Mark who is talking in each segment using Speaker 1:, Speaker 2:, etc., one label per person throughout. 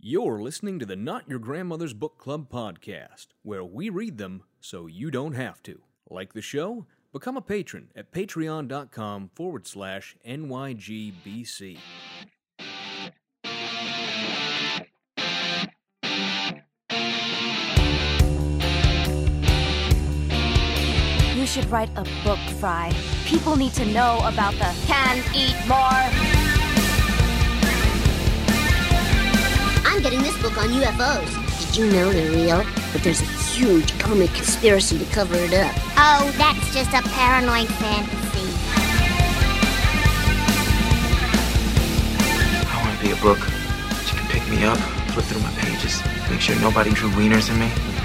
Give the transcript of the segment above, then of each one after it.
Speaker 1: You're listening to the Not Your Grandmother's Book Club podcast, where we read them so you don't have to. Like the show? Become a patron at patreon.com forward slash NYGBC.
Speaker 2: You should write a book, Fry. People need to know about the can eat more.
Speaker 3: I'm getting this book on UFOs. Did you know they're real? But there's a huge government conspiracy to cover it up.
Speaker 4: Oh, that's just a paranoid fantasy.
Speaker 5: I want to be a book. You can pick me up, flip through my pages, make sure nobody drew wieners in me.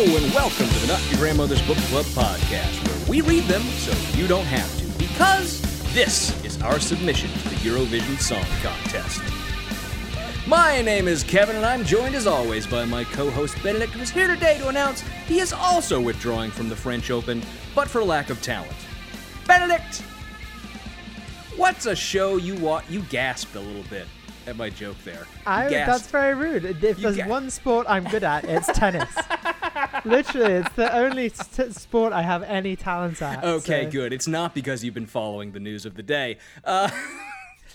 Speaker 1: Hello and welcome to the Not Your Grandmother's Book Club podcast, where we read them so you don't have to, because this is our submission to the Eurovision Song Contest. My name is Kevin, and I'm joined as always by my co host Benedict, who is here today to announce he is also withdrawing from the French Open, but for lack of talent. Benedict! What's a show you wa You gasped a little bit at my joke there.
Speaker 6: I, that's very rude. If
Speaker 1: You
Speaker 6: there's
Speaker 1: ga-
Speaker 6: one sport I'm good at, it's tennis. Literally, it's the only st- sport I have any talent at.
Speaker 1: Okay,
Speaker 6: so-
Speaker 1: good. It's not because you've been following the news of the day. Uh,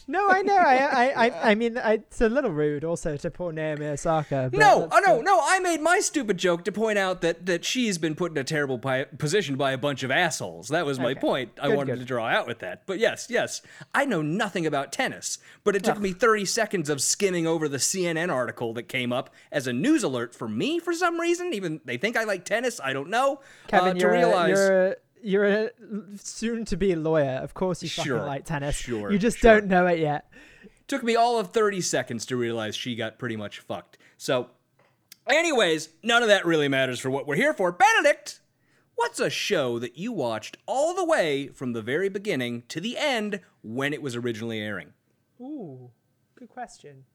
Speaker 6: No, I know. I, I, I, I mean, I, it's a little rude also to poor Naomi Osaka.
Speaker 1: no, oh no, no. I made my stupid joke to point out that that she's been put in a terrible pi- position by a bunch of assholes. That was my
Speaker 6: Okay.
Speaker 1: point. I wanted
Speaker 6: good.
Speaker 1: to draw out with that. But yes, yes, I know nothing about tennis. But it took
Speaker 6: Ugh.
Speaker 1: me 30 seconds of skimming over the CNN article that came up as a news alert for me for some reason. Even they think I like tennis. I don't know.
Speaker 6: Kevin,
Speaker 1: uh, to
Speaker 6: you're,
Speaker 1: realize.
Speaker 6: a, you're a you're a soon-to-be lawyer. Of course, you
Speaker 1: Sure,
Speaker 6: fucking like tennis.
Speaker 1: sure,
Speaker 6: You just
Speaker 1: sure.
Speaker 6: don't know it yet.
Speaker 1: Took me all of 30 seconds to realize she got pretty much fucked. So, anyways, none of that really matters for what we're here for. Benedict, what's a show that you watched all the way from the very beginning to the end when it was originally airing?
Speaker 6: Ooh, good question.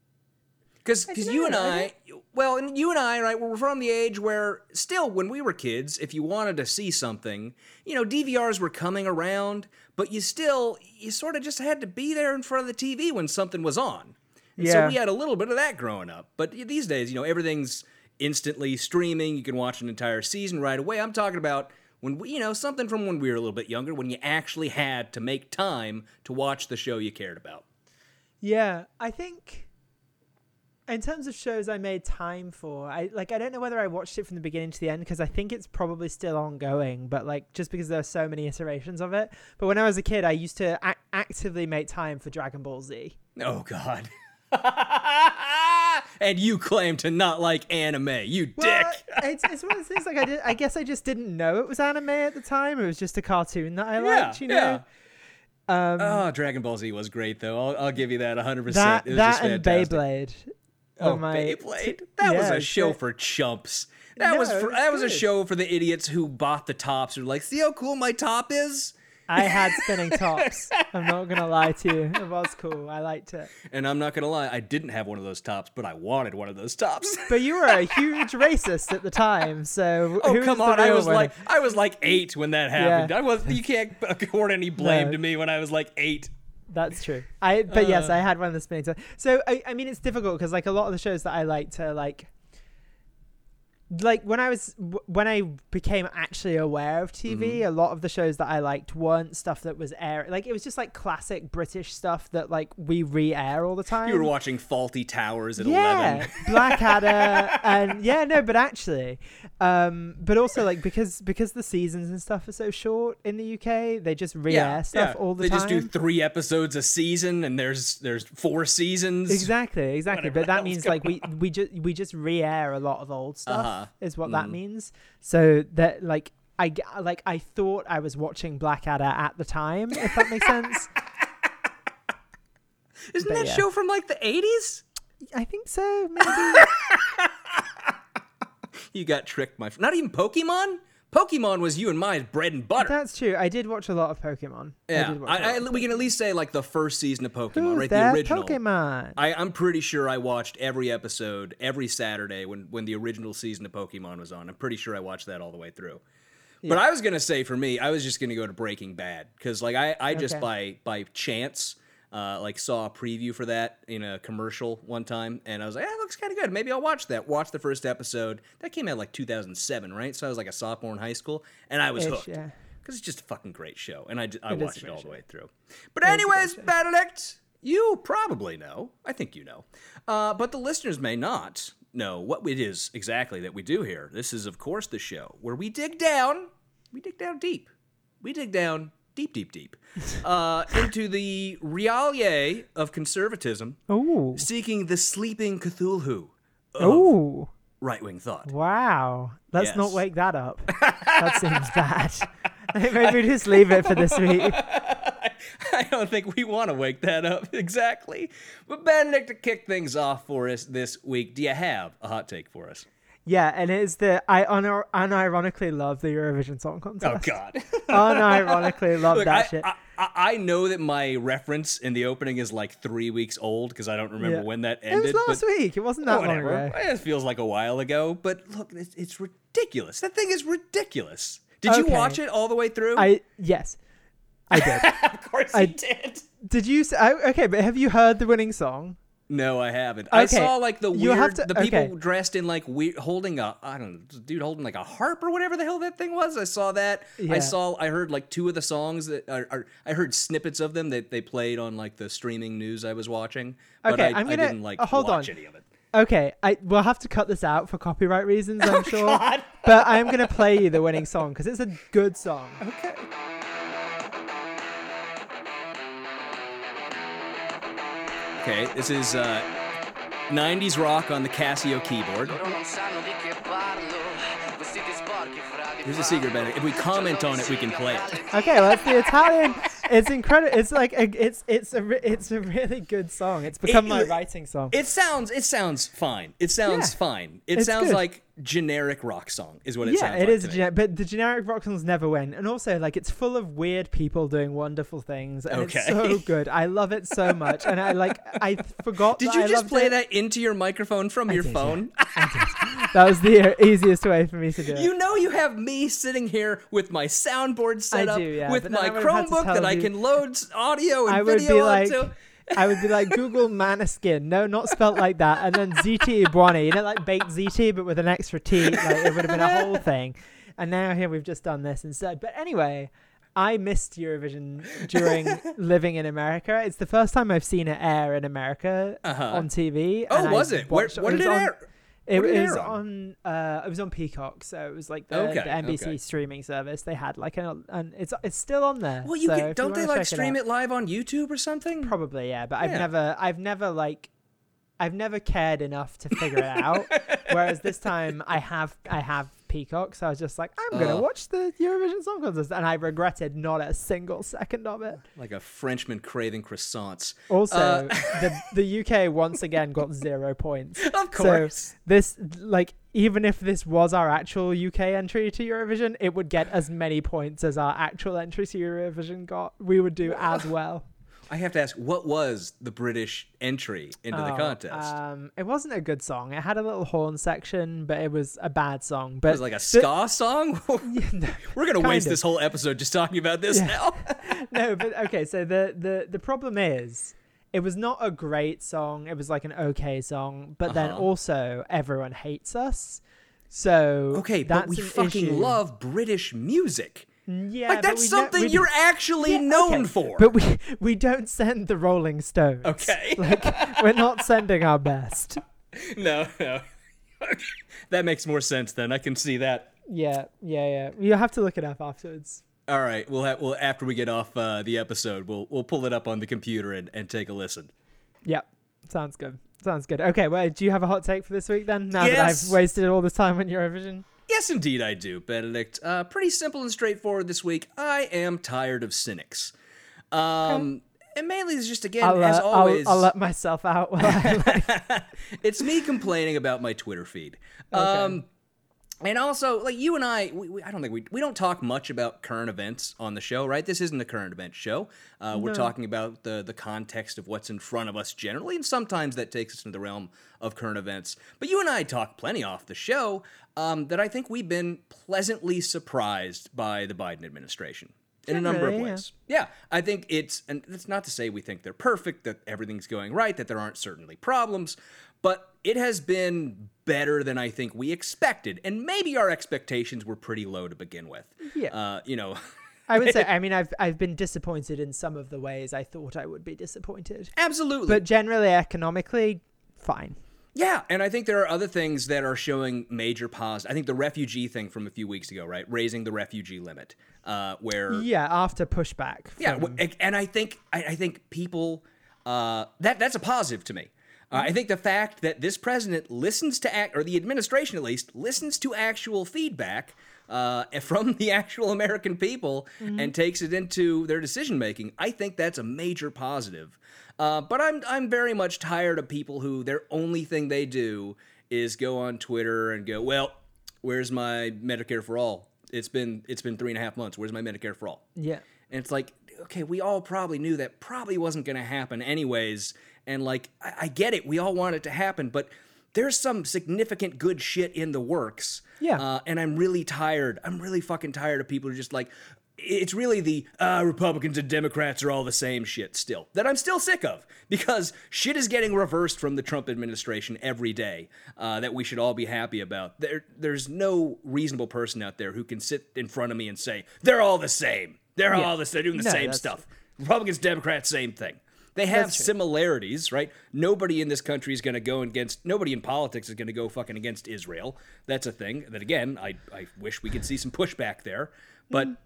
Speaker 1: Because
Speaker 6: don't
Speaker 1: you and
Speaker 6: I
Speaker 1: well, and you and I, right, we're from the age where still, when we were kids, if you wanted to see something, you know, DVRs were coming around, but you still, you sort of just had to be there in front of the TV when something was on. And so we had a little bit of that growing up. But these days, you know, everything's instantly streaming. You can watch an entire season right away. I'm talking about when we, you know, something from when we were a little bit younger, when you actually had to make time to watch the show you cared about.
Speaker 6: Yeah, I think in terms of shows I made time for, I like I don't know whether I watched it from the beginning to the end because I think it's probably still ongoing, but like just because there are so many iterations of it. But when I was a kid, I used to ac- actively make time for Dragon Ball Z.
Speaker 1: Oh God. and you claim to not like anime, you
Speaker 6: Well,
Speaker 1: dick.
Speaker 6: it's, it's one of those things like I did. I guess I just didn't know it was anime at the time. It was just a cartoon that I
Speaker 1: Yeah,
Speaker 6: liked, you know. Um,
Speaker 1: Oh, Dragon Ball Z was great though. I'll, I'll give you that 100%.
Speaker 6: that
Speaker 1: it was
Speaker 6: that
Speaker 1: just
Speaker 6: and. Beyblade.
Speaker 1: Oh,
Speaker 6: my
Speaker 1: Beyblade. That was a show for chumps. That
Speaker 6: No,
Speaker 1: was for, that was a show for the idiots who bought the tops who were like, "See how cool my top is?"
Speaker 6: I had spinning tops. I'm not gonna lie to you. It was cool. I liked it.
Speaker 1: And I'm not going to lie, I didn't have one of those tops, but I wanted one of those tops.
Speaker 6: But you were a huge racist at the time, so
Speaker 1: Oh come on! I was
Speaker 6: winner?
Speaker 1: like, I was like eight when that happened. I was. You can't accord any blame
Speaker 6: No.
Speaker 1: to me when I was like eight.
Speaker 6: That's true. I but
Speaker 1: Uh.
Speaker 6: yes, I had one of the spinning tops. So I, I mean, it's difficult because like a lot of the shows that I like to like. Like when I was when I became actually aware of TV,
Speaker 1: Mm-hmm.
Speaker 6: a lot of the shows that I liked weren't stuff that was air like it was just like classic British stuff that like we re-air all the time.
Speaker 1: You were watching Fawlty Towers at
Speaker 6: yeah,
Speaker 1: eleven.
Speaker 6: Blackadder, and yeah, no, but actually, um, but also like because because the seasons and stuff are so short in the UK, they just re-air stuff all the
Speaker 1: they
Speaker 6: time.
Speaker 1: They just do three episodes a season, and there's there's four seasons.
Speaker 6: Exactly, exactly.
Speaker 1: Whatever
Speaker 6: But that means like we we just we just re-air a lot of old stuff
Speaker 1: Uh-huh.
Speaker 6: Is what that mm. means. So that like I like I thought I was watching Blackadder at the time, if that makes sense.
Speaker 1: Isn't
Speaker 6: but
Speaker 1: that
Speaker 6: yeah.
Speaker 1: show from like the eighties?
Speaker 6: I think so. Maybe.
Speaker 1: You got tricked, my. Fr- Not even Pokemon. Pokemon was you and my bread and butter.
Speaker 6: That's true. I did watch a lot of Pokemon.
Speaker 1: Yeah, I, I,
Speaker 6: of
Speaker 1: we can at least say like the first season of Pokemon,
Speaker 6: Who's
Speaker 1: right? The original.
Speaker 6: Pokemon?
Speaker 1: I, I'm pretty sure I watched every episode every Saturday when when the original season of Pokemon was on. I'm pretty sure I watched that all the way through. But I was gonna say for me, I was just gonna go to Breaking Bad because like I, I just
Speaker 6: Okay.
Speaker 1: by by chance uh, like saw a preview for that in a commercial one time, and I was like, "That looks kind of good. Maybe I'll watch that." Watch the first episode. That came out like 2007, right? So I was like a sophomore in high school, and I was
Speaker 6: Ish,
Speaker 1: hooked
Speaker 6: yeah.
Speaker 1: because it's just a fucking great show, and I, I
Speaker 6: It
Speaker 1: watched it all the way through. But
Speaker 6: a
Speaker 1: anyways. Benedict, you probably know. I think you know, uh, but the listeners may not know what it is exactly that we do here. This is, of course, the show where we dig down. We dig down deep. We dig down deep, deep, deep uh, into the realia of conservatism,
Speaker 6: Ooh.
Speaker 1: seeking the sleeping Cthulhu of
Speaker 6: Ooh.
Speaker 1: right wing thought.
Speaker 6: Wow. Let's not wake that up. that seems bad. Maybe just leave it for this week.
Speaker 1: I don't think we want to wake that up exactly. But Benedict, to kick things off for us this week, do you have a hot take for us?
Speaker 6: Yeah, and it's the I unir- unironically love the Eurovision Song Contest.
Speaker 1: Oh
Speaker 6: Contest.
Speaker 1: God!
Speaker 6: Unironically love
Speaker 1: Look,
Speaker 6: that
Speaker 1: I,
Speaker 6: shit.
Speaker 1: I, I I know that my reference in the opening is like three weeks old because I don't remember
Speaker 6: Yeah.
Speaker 1: when that ended.
Speaker 6: it was last
Speaker 1: but
Speaker 6: week. It wasn't that long ago.
Speaker 1: It feels like a while ago. But look, it's, it's ridiculous. That thing is ridiculous. Did you watch it all the way through?
Speaker 6: I yes, I did.
Speaker 1: of course
Speaker 6: I-
Speaker 1: you did.
Speaker 6: did you? okay, but have you heard the winning song?
Speaker 1: No, I haven't. I saw like the weird,
Speaker 6: to-
Speaker 1: the people
Speaker 6: okay.
Speaker 1: dressed in like weird, holding a, I don't know, dude holding like a harp or whatever the hell that thing was. I saw that. I saw, I heard like two of the songs that are, are I heard snippets of them that they played on like the streaming news I was watching. But
Speaker 6: Okay,
Speaker 1: I,
Speaker 6: I'm gonna-
Speaker 1: didn't like
Speaker 6: uh, hold
Speaker 1: watch
Speaker 6: on.
Speaker 1: any of it.
Speaker 6: Okay, I we'll have to cut this out for copyright reasons, I'm sure.
Speaker 1: Oh, God.
Speaker 6: But I'm gonna play you the winning song because it's a good song.
Speaker 1: Okay. Okay, this is uh, 90s rock on the Casio keyboard. Here's a secret, Ben. If we comment on it, we can play it.
Speaker 6: Okay, well, it's the Italian. It's incredible. It's like a, it's it's a it's a really good song. It's become my
Speaker 1: It-
Speaker 6: writing song.
Speaker 1: It sounds it sounds fine. It sounds
Speaker 6: Yeah,
Speaker 1: fine. It sounds
Speaker 6: good.
Speaker 1: like generic rock song is what it
Speaker 6: yeah,
Speaker 1: sounds
Speaker 6: it
Speaker 1: like.
Speaker 6: is.
Speaker 1: to
Speaker 6: a
Speaker 1: me.
Speaker 6: gener- but the generic rock songs never win, and also like it's full of weird people doing wonderful things, and
Speaker 1: Okay.
Speaker 6: it's so good. I love it so much, and I like I forgot.
Speaker 1: Did you
Speaker 6: I
Speaker 1: just play
Speaker 6: it.
Speaker 1: that into your microphone from
Speaker 6: I
Speaker 1: your
Speaker 6: did, yeah.
Speaker 1: phone?
Speaker 6: That was the easiest way for me to do it.
Speaker 1: You know you have me sitting here with my soundboard set up
Speaker 6: yeah,
Speaker 1: with my
Speaker 6: I would've had to
Speaker 1: Chromebook that
Speaker 6: tell
Speaker 1: I can load audio and
Speaker 6: I would
Speaker 1: video
Speaker 6: be like,
Speaker 1: onto.
Speaker 6: I would be like Google Måneskin. No, not spelt like that. And then ZT Ibuani. You know, like baked ZT, but with an extra T. Like it would have been a whole thing. And now here we've just done this instead. But anyway, I missed Eurovision during living in America. It's the first time I've seen it air in America
Speaker 1: Uh-huh.
Speaker 6: on TV.
Speaker 1: Oh,
Speaker 6: I
Speaker 1: was it? Where, what did
Speaker 6: was
Speaker 1: it
Speaker 6: on-
Speaker 1: air?
Speaker 6: It was
Speaker 1: air
Speaker 6: on. uh, it was on Peacock, so it was like the,
Speaker 1: Okay,
Speaker 6: the NBC
Speaker 1: okay.
Speaker 6: streaming service. They had like an, and it's it's still on there.
Speaker 1: Well, you
Speaker 6: so
Speaker 1: don't they like stream
Speaker 6: out-
Speaker 1: it, live on YouTube or something?
Speaker 6: Probably, yeah. But I've never, I've never like, I've never cared enough to figure it out. Whereas this time, I have, I have Peacock, so I was just like, I'm gonna
Speaker 1: Oh.
Speaker 6: watch the Eurovision Song Contest, and I regretted not a single second of it.
Speaker 1: Like a Frenchman craving croissants.
Speaker 6: Also,
Speaker 1: Uh,
Speaker 6: the the UK once again got zero points.
Speaker 1: Of
Speaker 6: So
Speaker 1: course.
Speaker 6: this, like, even if this was our actual UK entry to Eurovision, it would get as many points as our actual entry to Eurovision got. We would do as well.
Speaker 1: I have to ask, what was the British entry into the
Speaker 6: Oh,
Speaker 1: contest?
Speaker 6: Um, it wasn't a good song. It had a little horn section, but it was a bad song. But
Speaker 1: it was like a ska song?
Speaker 6: no,
Speaker 1: We're gonna waste
Speaker 6: of.
Speaker 1: this whole episode just talking about this
Speaker 6: Yeah.
Speaker 1: now.
Speaker 6: no, but okay. So the the the problem is, it was not a great song. It was like an okay song, but then
Speaker 1: Uh-huh.
Speaker 6: also everyone hates us. So
Speaker 1: Okay,
Speaker 6: that's
Speaker 1: but we fucking
Speaker 6: issue.
Speaker 1: love British music.
Speaker 6: Yeah,
Speaker 1: like that's something you're actually
Speaker 6: Yeah,
Speaker 1: known
Speaker 6: okay,
Speaker 1: for.
Speaker 6: But we we don't send the Rolling Stones.
Speaker 1: Okay.
Speaker 6: like we're not sending our best.
Speaker 1: no, no. that makes more sense then. I can see that.
Speaker 6: Yeah, yeah, yeah. You have to look it up afterwards.
Speaker 1: All right, we'll have well after we get off uh, the episode, we'll we'll pull it up on the computer and, and take a listen.
Speaker 6: Yep. Sounds good. Sounds good. Okay, well, do you have a hot take for this week then? Now that I've wasted all this time on Eurovision?
Speaker 1: Yes, indeed, I do, Benedict. Uh, pretty simple and straightforward this week. I am tired of cynics. Um, and mainly it's just again,
Speaker 6: I'll,
Speaker 1: as
Speaker 6: uh,
Speaker 1: always,
Speaker 6: I'll, I'll let myself out while I like,
Speaker 1: it's me complaining about my Twitter feed. Um, And also, like you and I, we, we, I don't think we we don't talk much about current events on the show, right? This isn't a current event show. Uh, We're talking about the the context of what's in front of us generally, and sometimes that takes us into the realm of current events. But you and I talk plenty off the show um, that I think we've been pleasantly surprised by the Biden administration in a number of
Speaker 6: Generally, yeah.
Speaker 1: ways. Yeah, I think it's, and that's not to say we think they're perfect, that everything's going right, that there aren't certainly problems, but it has been better than I think we expected. And maybe our expectations were pretty low to begin with.
Speaker 6: Yeah.
Speaker 1: Uh, you know,
Speaker 6: I would say, I mean, I've I've been disappointed in some of the ways I thought I would be disappointed,
Speaker 1: absolutely.
Speaker 6: but generally economically, fine.
Speaker 1: Yeah, and I think there are other things that are showing major pause. I think the refugee thing from a few weeks ago, right? Raising the refugee limit, uh, where
Speaker 6: Yeah, after pushback.
Speaker 1: Yeah,
Speaker 6: from-
Speaker 1: w- and I think I, I think people uh, that that's a positive to me. Uh, I think the fact that this president listens to act, or the administration at least listens to actual feedback uh, from the actual American people and takes it into their decision making. I think that's a major positive. Uh, but I'm I'm very much tired of people who their only thing they do is go on Twitter and go, well, where's my Medicare for all? It's been it's been three and a half months. Where's my Medicare for all?
Speaker 6: yeah.
Speaker 1: And it's like, okay, we all probably knew that probably wasn't going to happen anyways. And like, I, I get it. We all want it to happen, but there's some significant good shit in the works.
Speaker 6: Yeah.
Speaker 1: Uh, and I'm really tired. I'm really fucking tired of people who just like, it's really the uh, Republicans and Democrats are all the same shit still that I'm still sick of because shit is getting reversed from the Trump administration every day uh, that we should all be happy about. There, there's no reasonable person out there who can sit in front of me and say they're all the same. They're
Speaker 6: Yeah.
Speaker 1: all the same, they're doing the
Speaker 6: No,
Speaker 1: same stuff. Republicans, Democrats, same thing. They have similarities, right? Nobody in this country is going to go against. Nobody in politics is going to go fucking against Israel. That's a thing. That again, I I wish we could see some pushback there, but.
Speaker 6: Mm.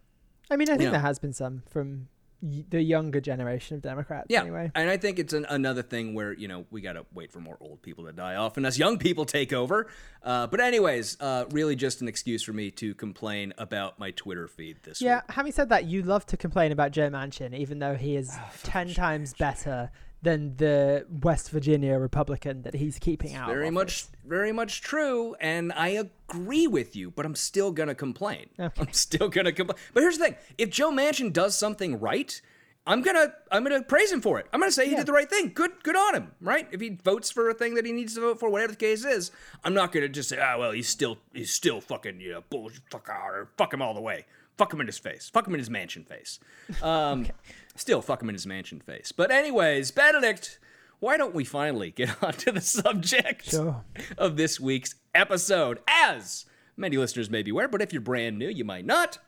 Speaker 6: I mean, I think
Speaker 1: Yeah.
Speaker 6: there has been some from the younger generation of Democrats.
Speaker 1: Yeah,
Speaker 6: Anyway.
Speaker 1: and I think it's an, another thing where you know we gotta wait for more old people to die off and us young people take over. Uh, but anyways, uh, really just an excuse for me to complain about my Twitter feed this
Speaker 6: Yeah,
Speaker 1: week.
Speaker 6: Yeah, having said that, you love to complain about Joe Manchin, even though he is
Speaker 1: Ah,
Speaker 6: ten times better than the West Virginia Republican that he's keeping out.
Speaker 1: Very much, very much true, and I agree with you. But I'm still gonna complain.
Speaker 6: Okay.
Speaker 1: I'm still gonna complain. But here's the thing: if Joe Manchin does something right. I'm gonna I'm gonna praise him for it. I'm gonna say he
Speaker 6: Yeah.
Speaker 1: did the right thing. Good good on him, right? If he votes for a thing that he needs to vote for, whatever the case is, I'm not gonna just say, ah, well, he's still he's still fucking you know bullshit, fuck fuck him all the way, fuck him in his face, fuck him in his mansion face. Um, still fuck him in his mansion face. But anyways, Benedict, why don't we finally get on to the subject
Speaker 6: Sure.
Speaker 1: of this week's episode? As many listeners may be aware, but if you're brand new, you might not.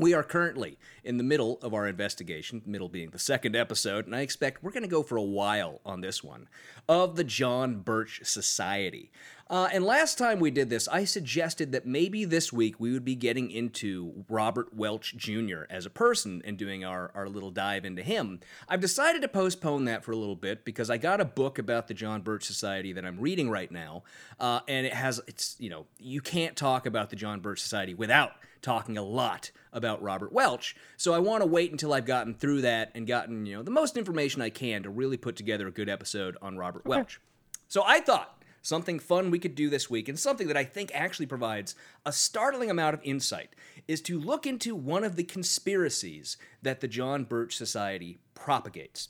Speaker 1: We are currently in the middle of our investigation, middle being the second episode, and I expect we're going to go for a while on this one, of the John Birch Society. Uh, and last time we did this, I suggested that maybe this week we would be getting into Robert Welch Jr. as a person and doing our, our little dive into him. I've decided to postpone that for a little bit because I got a book about the John Birch Society that I'm reading right now, uh, and it has, it's, you know, you can't talk about the John Birch Society without talking a lot about Robert Welch. So I want to wait until I've gotten through that and gotten, you know, the most information I can to really put together a good episode on Robert Welch. So I thought something fun we could do this week and something that I think actually provides a startling amount of insight is to look into one of the conspiracies that the John Birch Society propagates.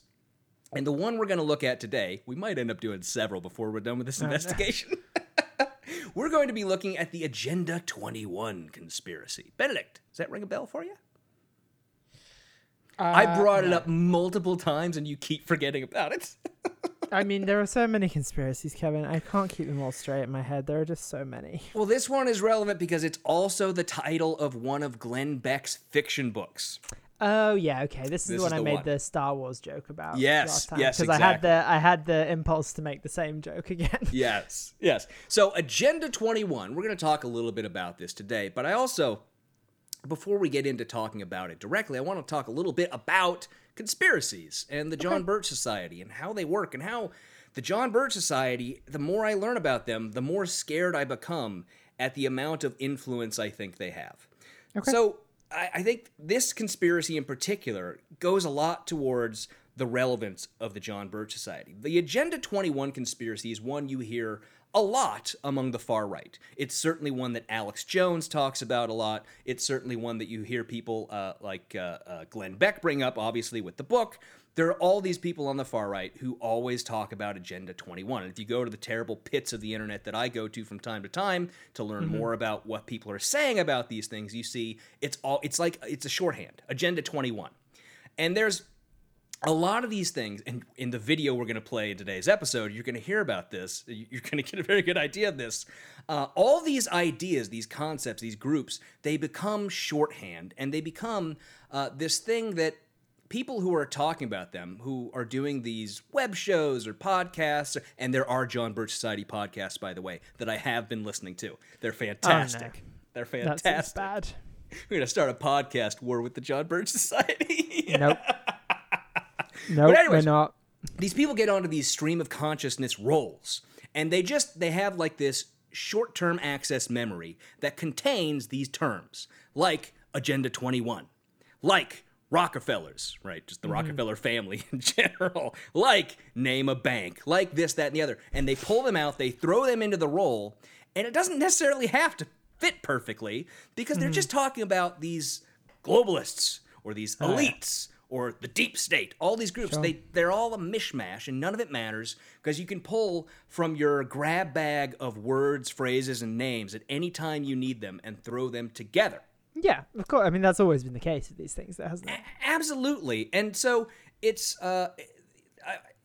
Speaker 1: And the one we're going to look at today, we might end up doing several before we're done with this investigation. we're going to be looking at the Agenda 21 conspiracy. Benedict, does that ring a bell for you? I
Speaker 6: Uh,
Speaker 1: brought it up multiple times and you keep forgetting about it.
Speaker 6: I mean, there are so many conspiracies, Kevin. I can't keep them all straight in my head. There are just so many.
Speaker 1: well, this one is relevant because it's also the title of one of Glenn Beck's fiction books.
Speaker 6: Oh yeah, okay. This is
Speaker 1: This
Speaker 6: the one
Speaker 1: is
Speaker 6: I made
Speaker 1: one.
Speaker 6: the Star Wars joke about.
Speaker 1: Yes,
Speaker 6: last time,
Speaker 1: yes,
Speaker 6: Because I had the I had the impulse to make the same joke again.
Speaker 1: Yes, yes. So, Agenda 21, we're going to talk a little bit about this today, but I also, before we get into talking about it directly, I want to talk a little bit about conspiracies and the John Birch Society and how they work and how the John Birch Society, the more I learn about them, the more scared I become at the amount of influence I think they have. Okay. So I, I think this conspiracy in particular goes a lot towards the relevance of the John Birch Society. The Agenda 21 conspiracy is one you hear a lot among the far right. It's certainly one that Alex Jones talks about a lot. It's certainly one that you hear people uh, like uh, uh, Glenn Beck bring up, obviously, with the book. There are all these people on the far right who always talk about Agenda 21. And if you go to the terrible pits of the internet that I go to from time to time to learn more about what people are saying about these things, you see it's all it's like it's a shorthand, Agenda 21. And there's a lot of these things, and in the video we're going to play in today's episode, you're going to hear about this. You're going to get a very good idea of this. Uh, all these ideas, these concepts, these groups, they become shorthand and they become uh, this thing that people who are talking about them, who are doing these web shows or podcasts, and there are John Birch Society podcasts, by the way, that I have been listening to. They're oh, fantastic. They're
Speaker 6: That seems
Speaker 1: fantastic.
Speaker 6: bad.
Speaker 1: We're going to start a podcast war with the John Birch Society.
Speaker 6: Nope. Nope,
Speaker 1: anyways-
Speaker 6: we're not.
Speaker 1: these people get onto these stream of consciousness rolls and they just they have like this short-term access memory that contains these terms like agenda 21 like rockefellers right? Just the mm-hmm. rockefeller family in general. Like name a bank. Like this that and the other. And they pull them out they throw them into the roll and it doesn't necessarily have to fit perfectly because they're mm-hmm. just talking about these globalists or these oh, elites or the deep state. All these groups they they're all a mishmash and none of it matters because you can pull from your grab bag of words phrases and names at any time you need them and throw them together
Speaker 6: Yeah, of course. I mean, that's always been the case with these things, hasn't it?
Speaker 1: absolutely and so it's uh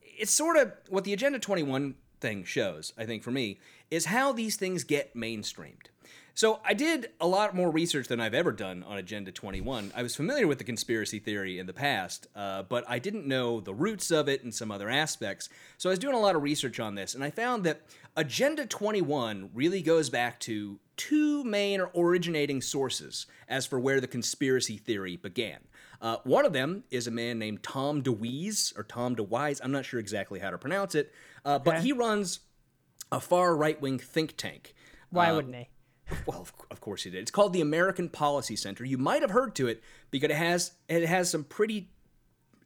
Speaker 1: it's sort of what the agenda 21 thing shows i think for me is how these things get mainstreamed so i did a lot more research than i've ever done on agenda 21 i was familiar with the conspiracy theory in the past uh, but i didn't know the roots of it and some other aspects so i was doing a lot of research on this and i found that agenda 21 really goes back to two main or originating sources as for where the conspiracy theory began uh, one of them is a man named Tom DeWeese or Tom DeWise. I'm not sure exactly how to pronounce it, uh, but he runs a far right wing think tank.
Speaker 6: Why
Speaker 1: Uh,
Speaker 6: wouldn't he?
Speaker 1: well, of, of course he did. It's called the American Policy Center. You might have heard to it because it has it has some pretty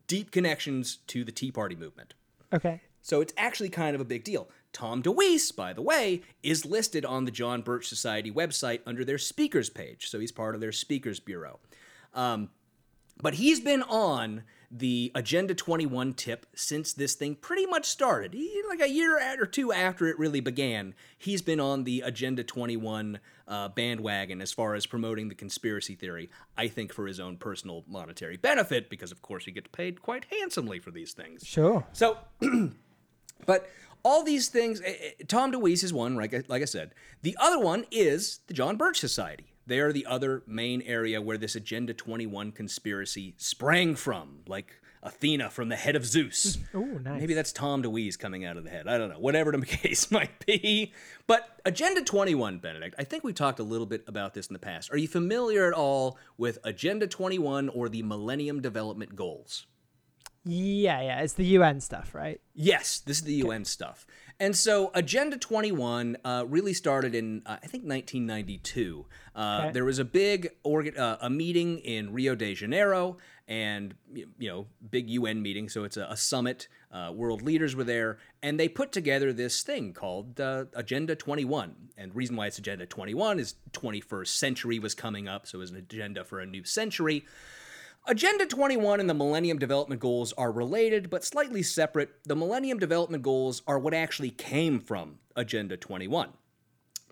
Speaker 1: deep connections to the Tea Party movement.
Speaker 6: Okay.
Speaker 1: So it's actually kind of a big deal. Tom DeWeese, by the way, is listed on the John Birch Society website under their speakers page. So he's part of their speakers bureau. Um, but he's been on the Agenda 21 tip since this thing pretty much started. He, like a year or two after it really began, he's been on the Agenda 21 uh, bandwagon as far as promoting the conspiracy theory. I think for his own personal monetary benefit, because of course he gets paid quite handsomely for these things.
Speaker 6: Sure.
Speaker 1: So, but all these things, eh, eh, Tom DeWeese is one, like like I said. The other one is the John Birch Society. They are the other main area where this Agenda 21 conspiracy sprang from, like Athena from the head of Zeus.
Speaker 6: Oh, nice.
Speaker 1: Maybe that's Tom DeWeese coming out of the head. I don't know. Whatever the case might be. But Agenda 21, Benedict, I think we talked a little bit about this in the past. Are you familiar at all with Agenda 21 or the Millennium Development Goals?
Speaker 6: Yeah, yeah. It's the UN stuff, right?
Speaker 1: Yes, this is the UN stuff. And so Agenda 21 uh, really started in, uh, I think, 1992. Uh,
Speaker 6: Okay.
Speaker 1: There was a big organ- uh, a meeting in Rio de Janeiro, and you know, big UN meeting. So it's a, a summit. Uh, world leaders were there, and they put together this thing called uh, Agenda 21. And the reason why it's Agenda 21 is 21st century was coming up, so it was an agenda for a new century. Agenda 21 and the Millennium Development Goals are related, but slightly separate. The Millennium Development Goals are what actually came from Agenda 21.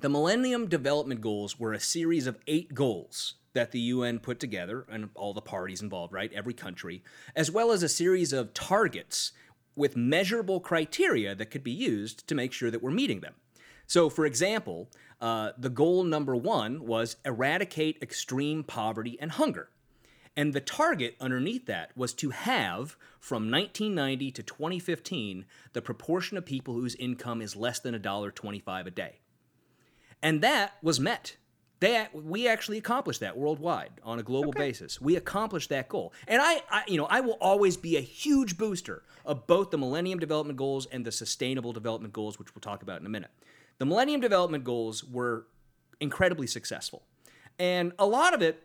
Speaker 1: The Millennium Development Goals were a series of eight goals that the UN put together, and all the parties involved, right? Every country, as well as a series of targets with measurable criteria that could be used to make sure that we're meeting them. So, for example, uh, the goal number one was eradicate extreme poverty and hunger. And the target underneath that was to have, from 1990 to 2015, the proportion of people whose income is less than $1.25 a day. And that was met. They, we actually accomplished that worldwide on a global basis. We accomplished that goal. And I, I, you know, I will always be a huge booster of both the Millennium Development Goals and the Sustainable Development Goals, which we'll talk about in a minute. The Millennium Development Goals were incredibly successful. And a lot of it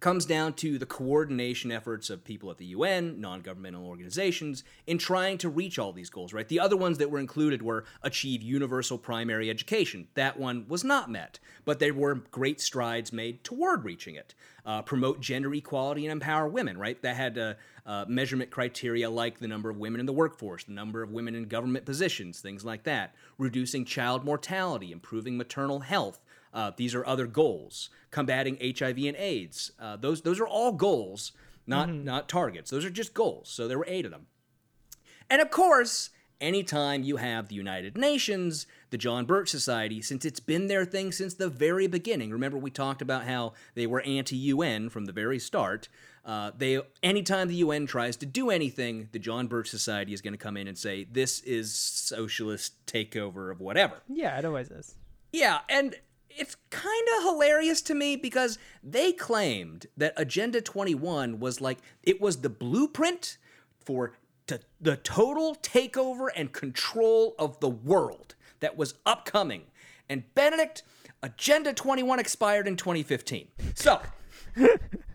Speaker 1: comes down to the coordination efforts of people at the UN, non governmental organizations, in trying to reach all these goals, right? The other ones that were included were achieve universal primary education. That one was not met, but there were great strides made toward reaching it. Uh, promote gender equality and empower women, right? That had uh, uh, measurement criteria like the number of women in the workforce, the number of women in government positions, things like that. Reducing child mortality, improving maternal health, uh, these are other goals. Combating HIV and AIDS. Uh, those those are all goals, not not targets. Those are just goals. So there were eight of them. And of course, anytime you have the United Nations, the John Birch Society, since it's been their thing since the very beginning. Remember, we talked about how they were anti-UN from the very start. Uh, they anytime the UN tries to do anything, the John Birch Society is going to come in and say this is socialist takeover of whatever.
Speaker 6: Yeah, it always is.
Speaker 1: Yeah, and it's kind of hilarious to me because they claimed that Agenda 21 was like it was the blueprint for the total takeover and control of the world that was upcoming. And Benedict, Agenda 21 expired in 2015. So,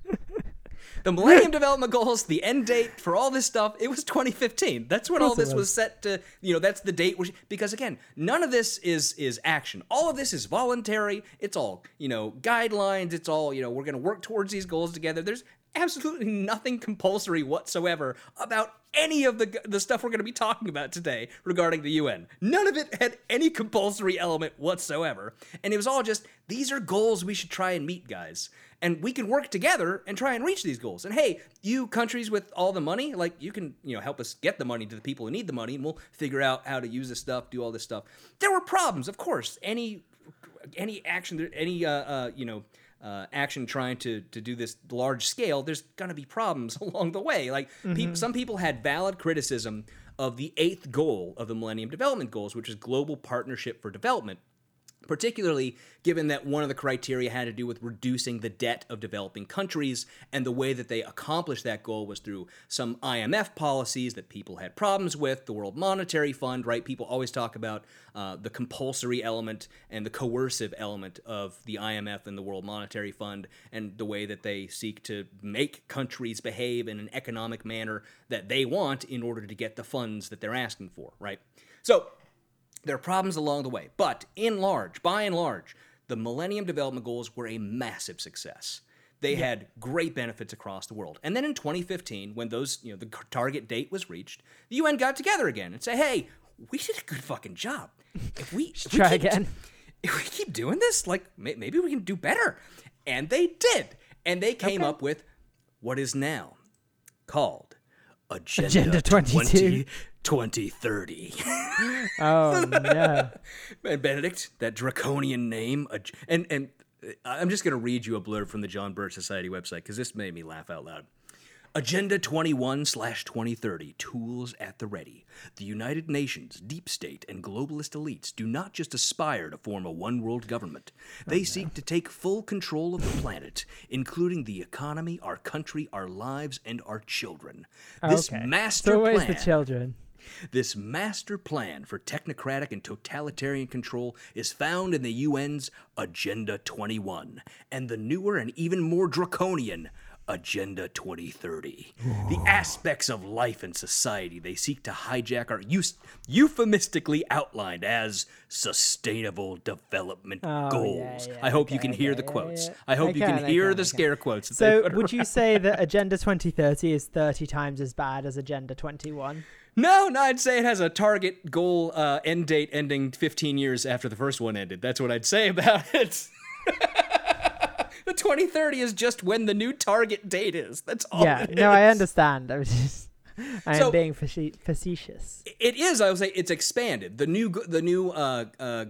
Speaker 1: the Millennium Development Goals, the end date for all this stuff, it was 2015. That's when all this was set to, you know, that's the date which because again, none of this is is action. All of this is voluntary. It's all, you know, guidelines, it's all, you know, we're going to work towards these goals together. There's absolutely nothing compulsory whatsoever about any of the the stuff we're going to be talking about today regarding the UN. None of it had any compulsory element whatsoever. And it was all just these are goals we should try and meet, guys. And we can work together and try and reach these goals. And hey, you countries with all the money, like you can, you know, help us get the money to the people who need the money and we'll figure out how to use this stuff, do all this stuff. There were problems, of course. Any any action, any uh, uh, you know, uh, action trying to to do this large scale, there's gonna be problems along the way. Like peop some people had valid criticism of the eighth goal of the Millennium Development Goals, which is global partnership for development particularly given that one of the criteria had to do with reducing the debt of developing countries, and the way that they accomplished that goal was through some IMF policies that people had problems with, the World Monetary Fund, right? People always talk about uh, the compulsory element and the coercive element of the IMF and the World Monetary Fund, and the way that they seek to make countries behave in an economic manner that they want in order to get the funds that they're asking for, right? So, there are problems along the way, but in large, by and large, the Millennium Development Goals were a massive success. They had great benefits across the world. And then in 2015, when those, you know, the target date was reached, the UN got together again and say, "Hey, we did a good fucking job. If we, if we
Speaker 6: try
Speaker 1: keep-
Speaker 6: again."
Speaker 1: if we keep doing this, like may- maybe we can do better." And they did. And they came
Speaker 6: Okay.
Speaker 1: up with what is now called Agenda,
Speaker 6: Agenda 22.
Speaker 1: 20 2030.
Speaker 6: Oh yeah.
Speaker 1: And Benedict, that draconian name, and and uh, I'm just going to read you a blurb from the John Birch Society website because this made me laugh out loud. Agenda 21 2030 tools at the ready. The United Nations, deep state, and globalist elites do not just aspire to form a one world government. They oh, seek to take full control of the planet, including the economy, our country, our lives, and our children. This
Speaker 6: okay.
Speaker 1: master
Speaker 6: always
Speaker 1: plan.
Speaker 6: the children.
Speaker 1: This master plan for technocratic and totalitarian control is found in the UN's Agenda 21 and the newer and even more draconian Agenda 2030. The aspects of life and society they seek to hijack are eus- euphemistically outlined as sustainable development
Speaker 6: Oh,
Speaker 1: goals.
Speaker 6: yeah,
Speaker 1: I hope you
Speaker 6: okay,
Speaker 1: can hear
Speaker 6: okay,
Speaker 1: the quotes.
Speaker 6: yeah.
Speaker 1: I hope
Speaker 6: I
Speaker 1: you can,
Speaker 6: can,
Speaker 1: hear
Speaker 6: can,
Speaker 1: the scare quotes.
Speaker 6: So, would you say that Agenda 2030 is 30 times as bad as Agenda 21?
Speaker 1: No, no, I'd say it has a target goal uh, end date ending 15 years after the first one ended. That's what I'd say about it. the 2030 is just when the new target date is. That's all.
Speaker 6: yeah. No, I understand. I was just. I am
Speaker 1: So-
Speaker 6: being facetious.
Speaker 1: It is. I would say it's expanded. The new, the new uh, uh,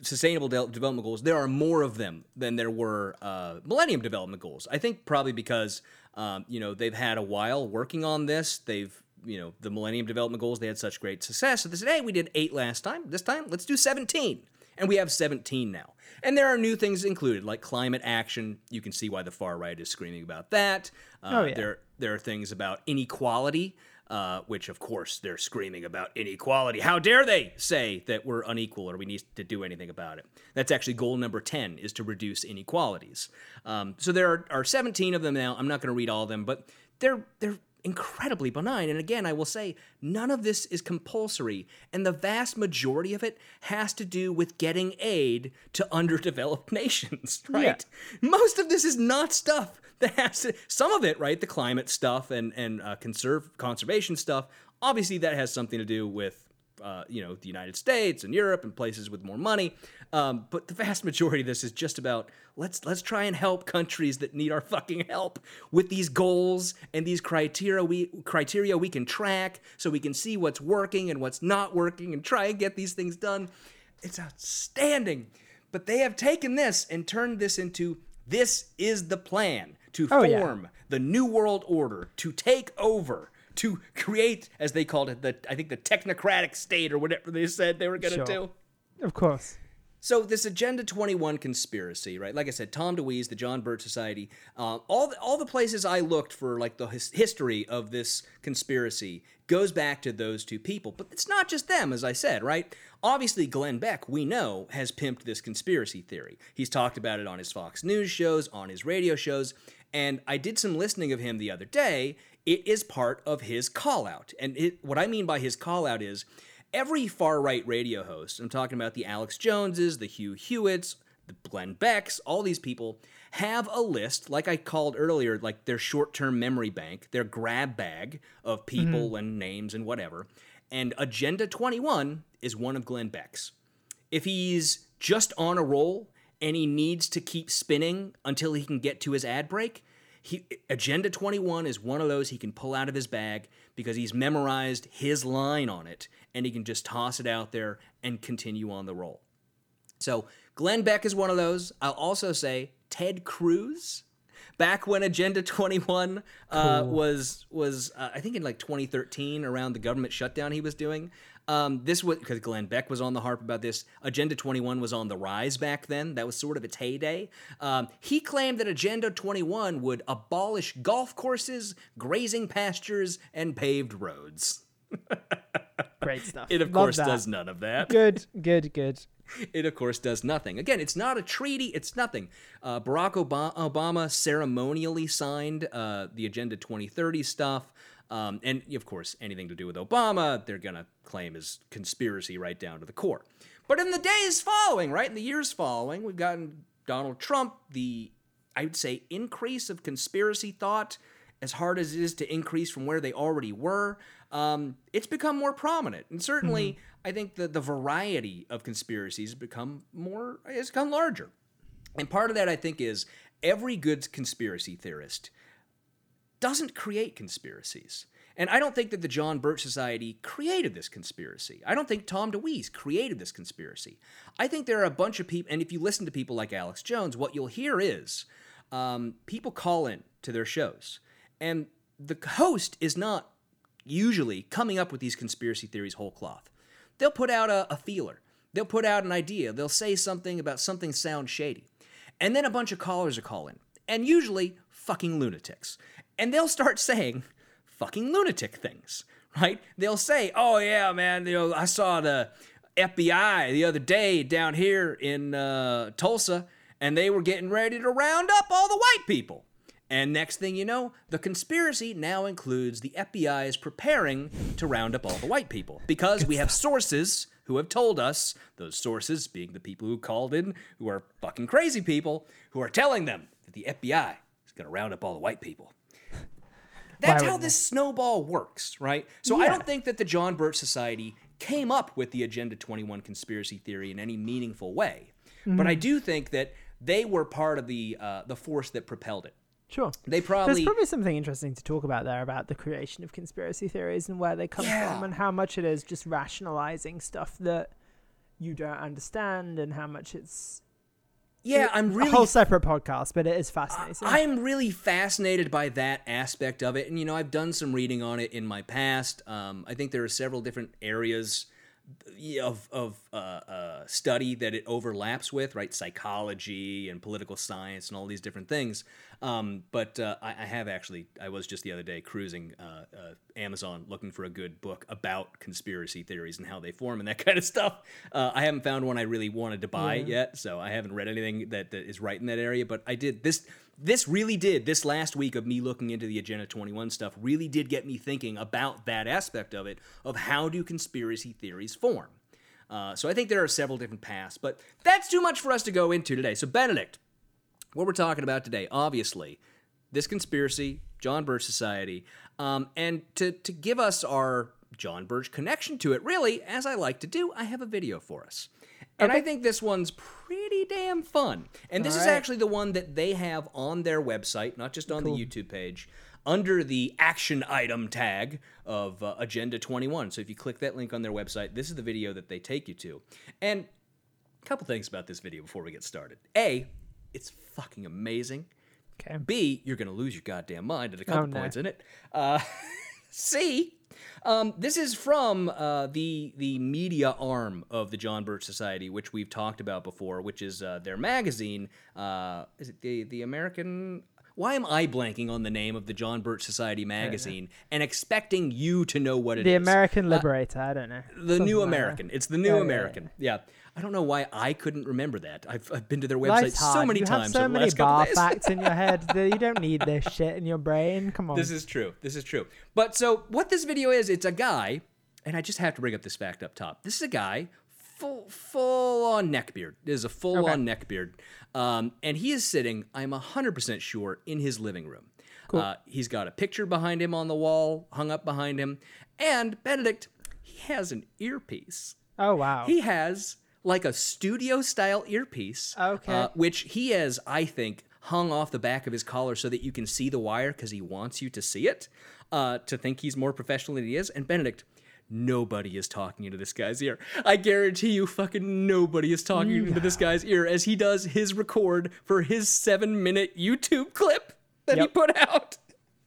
Speaker 1: sustainable de- development goals. There are more of them than there were uh, Millennium Development Goals. I think probably because um, you know they've had a while working on this. They've you know the Millennium Development Goals. They had such great success. So they said, "Hey, we did eight last time. This time, let's do 17." And we have 17 now. And there are new things included, like climate action. You can see why the far right is screaming about that. Uh,
Speaker 6: Oh, yeah.
Speaker 1: There there are things about inequality. uh, which of course they're screaming about inequality. How dare they say that we're unequal or we need to do anything about it? That's actually goal number 10 is to reduce inequalities. Um, so there are, are 17 of them now. I'm not going to read all of them, but they're they're incredibly benign. And again, I will say none of this is compulsory, and the vast majority of it has to do with getting aid to underdeveloped nations, right? Most of this is not stuff that has to, some of it, right? The climate stuff and, and uh, conserve, conservation stuff. Obviously, that has something to do with uh, you know the United States and Europe and places with more money. Um, but the vast majority of this is just about let's let's try and help countries that need our fucking help with these goals and these criteria we criteria we can track so we can see what's working and what's not working and try and get these things done. It's outstanding. But they have taken this and turned this into this is the plan to
Speaker 6: Oh, yeah.
Speaker 1: form the new world order to take over to create as they called it the i think the technocratic state or whatever they said they were going to
Speaker 6: Sure.
Speaker 1: do.
Speaker 6: Of course.
Speaker 1: so this agenda 21 conspiracy right? Like i said tom deweese the john birch society uh, all, the, all the places i looked for like the his- history of this conspiracy goes back to those two people. But it's not just them as i said right? Obviously glenn beck we know has pimped this conspiracy theory. He's talked about it on his fox news shows on his radio shows. And i did some listening of him the other day it is part of his call out and it, what i mean by his call out is every far right radio host, I'm talking about the Alex Joneses, the Hugh Hewitts, the Glenn Becks, all these people have a list, like I called earlier, like their short term memory bank, their grab bag of people mm-hmm. and names and whatever. And Agenda 21 is one of Glenn Beck's. If he's just on a roll and he needs to keep spinning until he can get to his ad break, he, Agenda 21 is one of those he can pull out of his bag because he's memorized his line on it and he can just toss it out there and continue on the roll. So Glenn Beck is one of those. I'll also say Ted Cruz. Back when Agenda 21 uh, was was uh, I think in like 2013 around the government shutdown he was doing. Um, this was because Glenn Beck was on the harp about this. Agenda 21 was on the rise back then. That was sort of its heyday. Um, he claimed that Agenda 21 would abolish golf courses, grazing pastures, and paved roads.
Speaker 6: Great stuff.
Speaker 1: It of
Speaker 6: Love
Speaker 1: course
Speaker 6: that.
Speaker 1: does none of that.
Speaker 6: Good, good, good.
Speaker 1: It, of course, does nothing. Again, it's not a treaty, it's nothing. Uh, Barack Obama, Obama ceremonially signed uh, the Agenda 2030 stuff. Um, and, of course, anything to do with Obama, they're going to claim is conspiracy right down to the core. But in the days following, right, in the years following, we've gotten Donald Trump, the, I would say, increase of conspiracy thought, as hard as it is to increase from where they already were, um, it's become more prominent. And certainly, I think the, the variety of conspiracies has become more, has become larger. And part of that, I think, is every good conspiracy theorist doesn't create conspiracies. And I don't think that the John Birch Society created this conspiracy. I don't think Tom DeWeese created this conspiracy. I think there are a bunch of people, and if you listen to people like Alex Jones, what you'll hear is um, people call in to their shows, and the host is not usually coming up with these conspiracy theories whole cloth. They'll put out a, a feeler, they'll put out an idea, they'll say something about something sounds shady. And then a bunch of callers will call in, and usually fucking lunatics. And they'll start saying fucking lunatic things, right? They'll say, oh yeah, man, you know, I saw the FBI the other day down here in uh, Tulsa, and they were getting ready to round up all the white people. And next thing you know, the conspiracy now includes the FBI is preparing to round up all the white people because we have sources who have told us, those sources being the people who called in, who are fucking crazy people, who are telling them that the FBI is going to round up all the white people. That's how this snowball works, right? So I don't think that the John Birch Society came up with the Agenda 21 conspiracy theory in any meaningful way. But
Speaker 6: Mm-hmm.
Speaker 1: I do think that they were part of the uh, the force that propelled it.
Speaker 6: Sure.
Speaker 1: They
Speaker 6: There's
Speaker 1: probably
Speaker 6: probably something interesting to talk about there about the creation of conspiracy theories and where they come
Speaker 1: Yeah.
Speaker 6: from and how much it is just rationalizing stuff that you don't understand and how much it's
Speaker 1: yeah, I'm really a
Speaker 6: whole separate podcast, but it is fascinating.
Speaker 1: I'm really fascinated by that aspect of it, and you know, I've done some reading on it in my past. Um, I think there are several different areas of of uh, uh, study that it overlaps with, right? Psychology and political science and all these different things. Um, but uh, I, I have actually. I was just the other day cruising uh, uh, Amazon looking for a good book about conspiracy theories and how they form and that kind of stuff. Uh, I haven't found one I really wanted to buy yet, so I haven't read anything that, that is right in that area. But I did this. This really did this last week of me looking into the Agenda 21 stuff. Really did get me thinking about that aspect of it of how do conspiracy theories form. Uh, so I think there are several different paths, but that's too much for us to go into today. So Benedict, what we're talking about today, obviously, this conspiracy, John Birch Society, um, and to to give us our John Birch connection to it, really, as I like to do, I have a video for us. And I think this one's pretty damn fun. And this is actually the one that they have on their website, not just on the YouTube page, under the action item tag of uh, Agenda 21. So if you click that link on their website, this is the video that they take you to. And a couple things about this video before we get started. A, it's fucking amazing.
Speaker 6: Okay.
Speaker 1: B, you're gonna lose your goddamn mind at a couple
Speaker 6: Oh, no.
Speaker 1: points in it. Uh, C, um, this is from uh, the the media arm of the John Birch Society, which we've talked about before, which is uh, their magazine. Uh, is it the the American? Why am I blanking on the name of the John Birch Society magazine and expecting you to know what it is?
Speaker 6: The American Liberator. I don't know.
Speaker 1: The
Speaker 6: Something
Speaker 1: New
Speaker 6: like that.
Speaker 1: American. It's the New
Speaker 6: Yeah, yeah,
Speaker 1: American. Yeah, I don't know why I couldn't remember that. I've, I've been to their website
Speaker 6: Life's
Speaker 1: so
Speaker 6: hard.
Speaker 1: many
Speaker 6: you
Speaker 1: times
Speaker 6: have so many bar facts in your head you don't need this shit in your brain. Come on.
Speaker 1: This is true. This is true. But so what this video is, it's a guy, and I just have to bring up this fact up top. This is a guy, full full on neckbeard. This is a full on neckbeard. Um, and he is sitting, I'm 100% sure, in his living room. Uh, he's got a picture behind him on the wall, hung up behind him. And Benedict, he has an earpiece.
Speaker 6: oh wow.
Speaker 1: He has like a studio style earpiece.
Speaker 6: Okay.
Speaker 1: uh, which he has, I think, hung off the back of his collar so that you can see the wire because he wants you to see it, uh, to think he's more professional than he is. And Benedict, nobody is talking into this guy's ear. I guarantee you, fucking nobody is talking into this guy's ear as he does his record for his seven minute YouTube clip that he put out.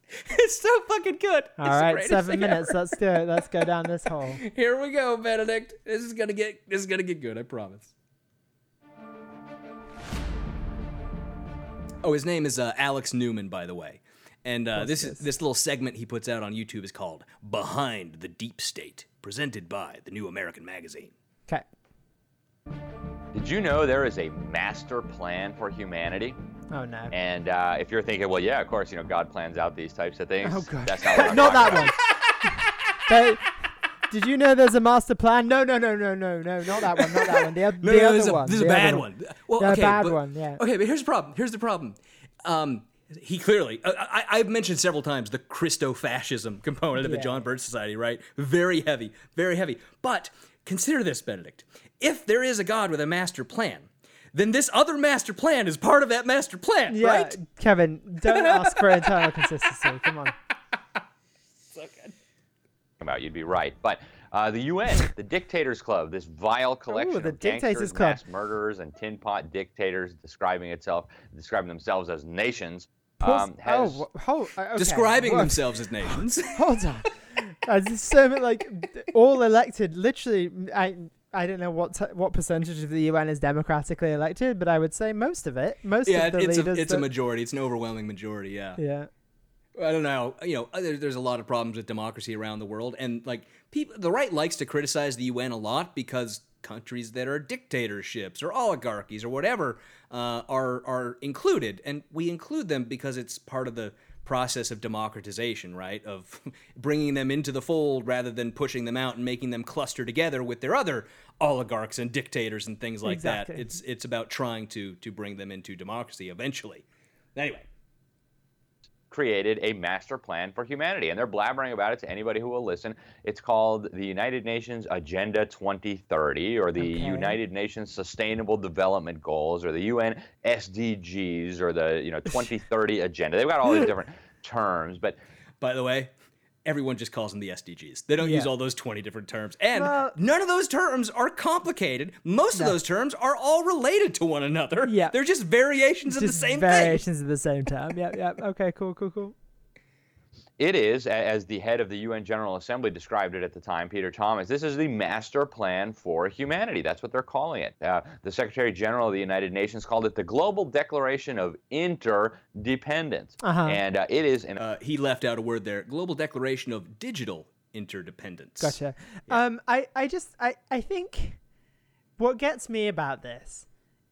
Speaker 1: It's so fucking good.
Speaker 6: All
Speaker 1: It's
Speaker 6: right, seven minutes.
Speaker 1: ever.
Speaker 6: Let's do it. Let's go down this hole.
Speaker 1: Here we go, Benedict. This is gonna get this is gonna get good, I promise. Oh, his name is uh, Alex Newman, by the way. And uh, this is this little segment he puts out on YouTube is called "Behind the Deep State," presented by the New American Magazine.
Speaker 6: Okay.
Speaker 7: Did you know there is a master plan for humanity?
Speaker 6: Oh no.
Speaker 7: And uh, if you're thinking, well, yeah, of course, you know, God plans out these types of things.
Speaker 6: Oh, God.
Speaker 7: That's not what I'm
Speaker 6: Not that
Speaker 7: about.
Speaker 6: one. They- did you know there's a master plan? No, no, no, no, no, no, not that one, not that one. The,
Speaker 1: No,
Speaker 6: the
Speaker 1: no,
Speaker 6: other
Speaker 1: this is a,
Speaker 6: one.
Speaker 1: this is
Speaker 6: the
Speaker 1: a bad one. Well,
Speaker 6: The
Speaker 1: okay,
Speaker 6: bad
Speaker 1: but-
Speaker 6: one, yeah.
Speaker 1: Okay, but here's the problem. Here's the problem. Um, he clearly, I, I, I've mentioned several times the Christo-fascism component of the John Birch Society, right? Very heavy, very heavy. But consider this, Benedict. If there is a God with a master plan, then this other master plan is part of that master plan,
Speaker 6: Yeah,
Speaker 1: right?
Speaker 6: Kevin, don't ask for internal consistency. Come on. So good.
Speaker 7: Come about, you'd be right. But uh, the UN, the Dictators Club, this vile collection
Speaker 6: the
Speaker 7: of
Speaker 6: Dictators
Speaker 7: gangsters,
Speaker 6: Club.
Speaker 7: mass murderers, and tin pot dictators describing itself, describing themselves as nations,
Speaker 6: Pause-
Speaker 7: um, has
Speaker 6: oh, wh- hold, uh, okay.
Speaker 1: Describing
Speaker 6: Whoa.
Speaker 1: themselves as nations.
Speaker 6: Hold on. There's so many, like all elected. Literally, I I don't know what t- what percentage of the UN is democratically elected, but I would say most of it. Most
Speaker 1: yeah,
Speaker 6: of the
Speaker 1: it's a,
Speaker 6: leaders.
Speaker 1: it's a majority. It's an overwhelming majority, yeah.
Speaker 6: yeah.
Speaker 1: I don't know. You know, there, there's a lot of problems with democracy around the world, and like people, the right likes to criticize the UN a lot because countries that are dictatorships or oligarchies or whatever uh, are are included, and we include them because it's part of the process of democratization, right? Of bringing them into the fold rather than pushing them out and making them cluster together with their other oligarchs and dictators and things like
Speaker 6: Exactly.
Speaker 1: that. It's it's about trying to to bring them into democracy eventually. Anyway.
Speaker 7: Created a master plan for humanity, and they're blabbering about it to anybody who will listen. It's called the United Nations Agenda 2030, or the
Speaker 6: Okay.
Speaker 7: United Nations Sustainable Development Goals, or the UN SDGs, or the you know 2030 Agenda. They've got all these different terms, but
Speaker 1: By the way, everyone just calls them the SDGs. They don't use all those 20 different terms. And
Speaker 6: Well-
Speaker 1: none of those terms are complicated. Most of those terms are all related to one another.
Speaker 6: Yeah.
Speaker 1: They're just variations of the
Speaker 6: Just
Speaker 1: same thing.
Speaker 6: variations of the same term. Yep, yep. Okay, cool, cool, cool.
Speaker 7: It is, as the head of the UN General Assembly described it at the time, Peter Thomson, this is the master plan for humanity. That's what they're calling it. Uh, the Secretary General of the United Nations called it the Global Declaration of Interdependence.
Speaker 6: Uh-huh.
Speaker 7: And uh, it is an
Speaker 1: Uh, he left out a word there. Global Declaration of Digital Interdependence.
Speaker 6: Gotcha. Um, I, I just, I, I think what gets me about this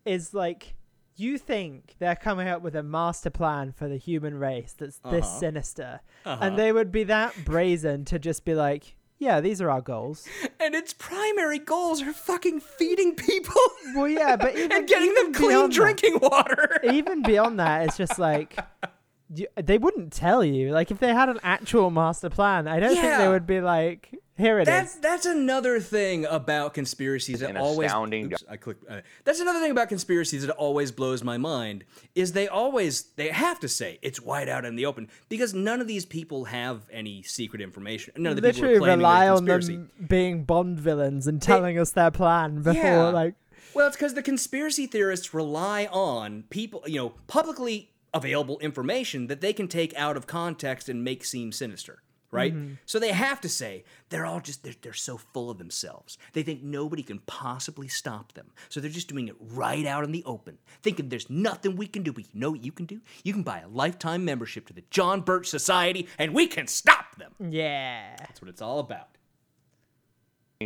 Speaker 6: is like, you think they're coming up with a master plan for the human race that's this
Speaker 1: Uh-huh.
Speaker 6: sinister,
Speaker 1: Uh-huh.
Speaker 6: and they would be that brazen to just be like, yeah, these are our goals.
Speaker 1: And its primary goals are fucking feeding people
Speaker 6: Well, yeah, but even,
Speaker 1: and getting
Speaker 6: even
Speaker 1: them clean
Speaker 6: beyond that-
Speaker 1: drinking water.
Speaker 6: even beyond that, it's just like you, they wouldn't tell you. Like if they had an actual master plan, I don't think they would be like, "Here it is."
Speaker 1: That's that's another thing about conspiracies that
Speaker 7: An
Speaker 1: always.
Speaker 7: astounding
Speaker 1: Oops, I clicked. Uh, that's another thing about conspiracies that always blows my mind is they always they have to say it's wide out in the open because none of these people have any secret information. None of the
Speaker 6: Literally
Speaker 1: people who
Speaker 6: rely
Speaker 1: they're
Speaker 6: on them being Bond villains and telling us their plan before,
Speaker 1: Yeah.
Speaker 6: like.
Speaker 1: Well, it's because the conspiracy theorists rely on people, you know, publicly available information that they can take out of context and make seem sinister, right? Mm-hmm. So they have to say they're all just they're, they're so full of themselves. They think nobody can possibly stop them. So they're just doing it right out in the open, thinking there's nothing we can do. But you know what you can do? You can buy a lifetime membership to the John Birch Society, and we can stop them.
Speaker 6: Yeah.
Speaker 1: That's what it's all about.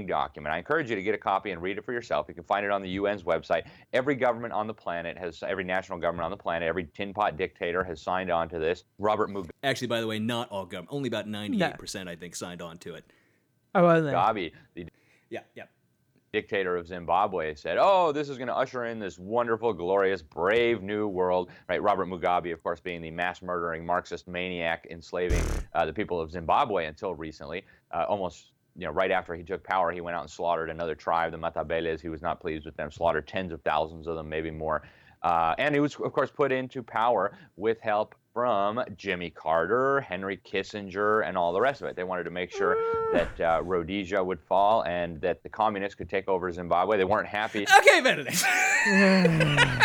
Speaker 7: Document. I encourage you to get a copy and read it for yourself. You can find it on the UN's website. Every government on the planet has, every national government on the planet, every tin pot dictator has signed on to this. Robert Mugabe.
Speaker 1: Actually, by the way, not all government. Only about 98%, I think, signed on to it.
Speaker 6: Oh, only.
Speaker 7: Mugabe, the
Speaker 1: Yeah, yeah.
Speaker 7: dictator of Zimbabwe, said, "Oh, this is going to usher in this wonderful, glorious, brave new world." Right? Robert Mugabe, of course, being the mass murdering Marxist maniac enslaving uh, the people of Zimbabwe until recently, uh, almost. You know, right after he took power, he went out and slaughtered another tribe, the Matabeles. He was not pleased with them, slaughtered tens of thousands of them, maybe more. Uh, and he was, of course, put into power with help from Jimmy Carter, Henry Kissinger, and all the rest of it. They wanted to make sure that uh, Rhodesia would fall and that the communists could take over Zimbabwe. They weren't happy.
Speaker 1: Okay, Benedict.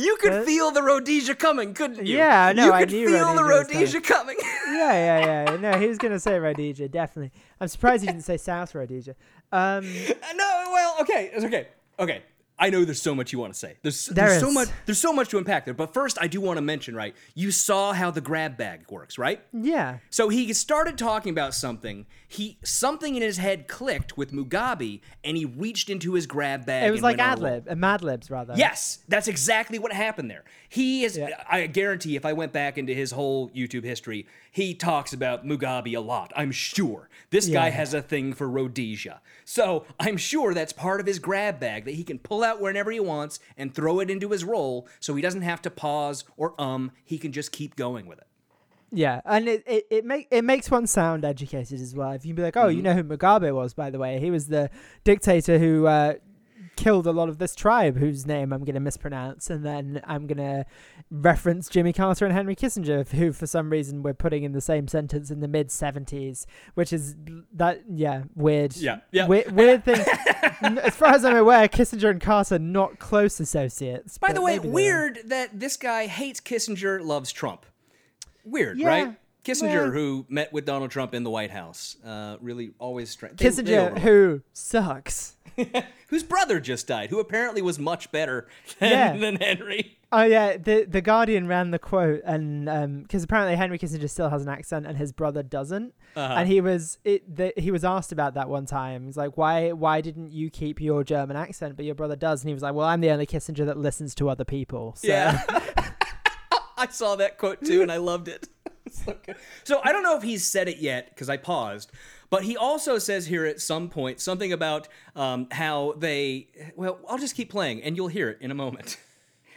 Speaker 1: you could feel the Rhodesia coming, couldn't you?
Speaker 6: Yeah, no,
Speaker 1: you
Speaker 6: I
Speaker 1: could
Speaker 6: knew
Speaker 1: feel the
Speaker 6: Rhodesia was
Speaker 1: Rhodesia coming.
Speaker 6: yeah, yeah, yeah. No, he was gonna say Rhodesia, definitely. I'm surprised he didn't say South Rhodesia. Um,
Speaker 1: no, well, okay, it's okay, okay. I know there's so much you want to say. There's,
Speaker 6: There
Speaker 1: there's so much. There's so much to unpack there. But first, I do want to mention, right? You saw how the grab bag works, right?
Speaker 6: yeah,
Speaker 1: So he started talking about something. He something in his head clicked with Mugabe, and he reached into his grab bag.
Speaker 6: it was like ad lib, uh, Mad Libs rather.
Speaker 1: Yes, that's exactly what happened there. He is,
Speaker 6: Yeah.
Speaker 1: I guarantee if I went back into his whole YouTube history, he talks about Mugabe a lot. I'm sure. This guy has a thing for Rhodesia. So I'm sure that's part of his grab bag that he can pull out whenever he wants and throw it into his roll so he doesn't have to pause or um. He can just keep going with it.
Speaker 6: Yeah, and it it it, make, it makes one sound educated as well. If you can be like, oh,
Speaker 1: Mm-hmm.
Speaker 6: you know who Mugabe was, by the way, he was the dictator who uh, killed a lot of this tribe, whose name I'm going to mispronounce, and then I'm going to reference Jimmy Carter and Henry Kissinger, who for some reason we're putting in the same sentence in the mid 70s, which is that yeah weird.
Speaker 1: Yeah, yeah.
Speaker 6: Weird, weird thing. As far as I'm aware, Kissinger and Carter not close associates.
Speaker 1: By the way,
Speaker 6: maybe they were.
Speaker 1: weird that this guy hates Kissinger, loves Trump. Weird,
Speaker 6: Yeah,
Speaker 1: right? Kissinger,
Speaker 6: well-
Speaker 1: who met with Donald Trump in the White House, uh, really always strange.
Speaker 6: Kissinger, who sucks.
Speaker 1: whose brother just died, who apparently was much better than,
Speaker 6: Yeah.
Speaker 1: than Henry.
Speaker 6: Oh yeah, the the Guardian ran the quote, and because apparently Henry Kissinger still has an accent and his brother doesn't,
Speaker 1: Uh-huh.
Speaker 6: and he was it. The, he was asked about that one time. He's like, "Why why didn't you keep your German accent, but your brother does?" And he was like, "Well, I'm the only Kissinger that listens to other people." So.
Speaker 1: Yeah. I saw that quote too, and I loved it. so, so I don't know if he's said it yet because I paused, but he also says here at some point something about um, how they. Well, I'll just keep playing, and you'll hear it in a moment.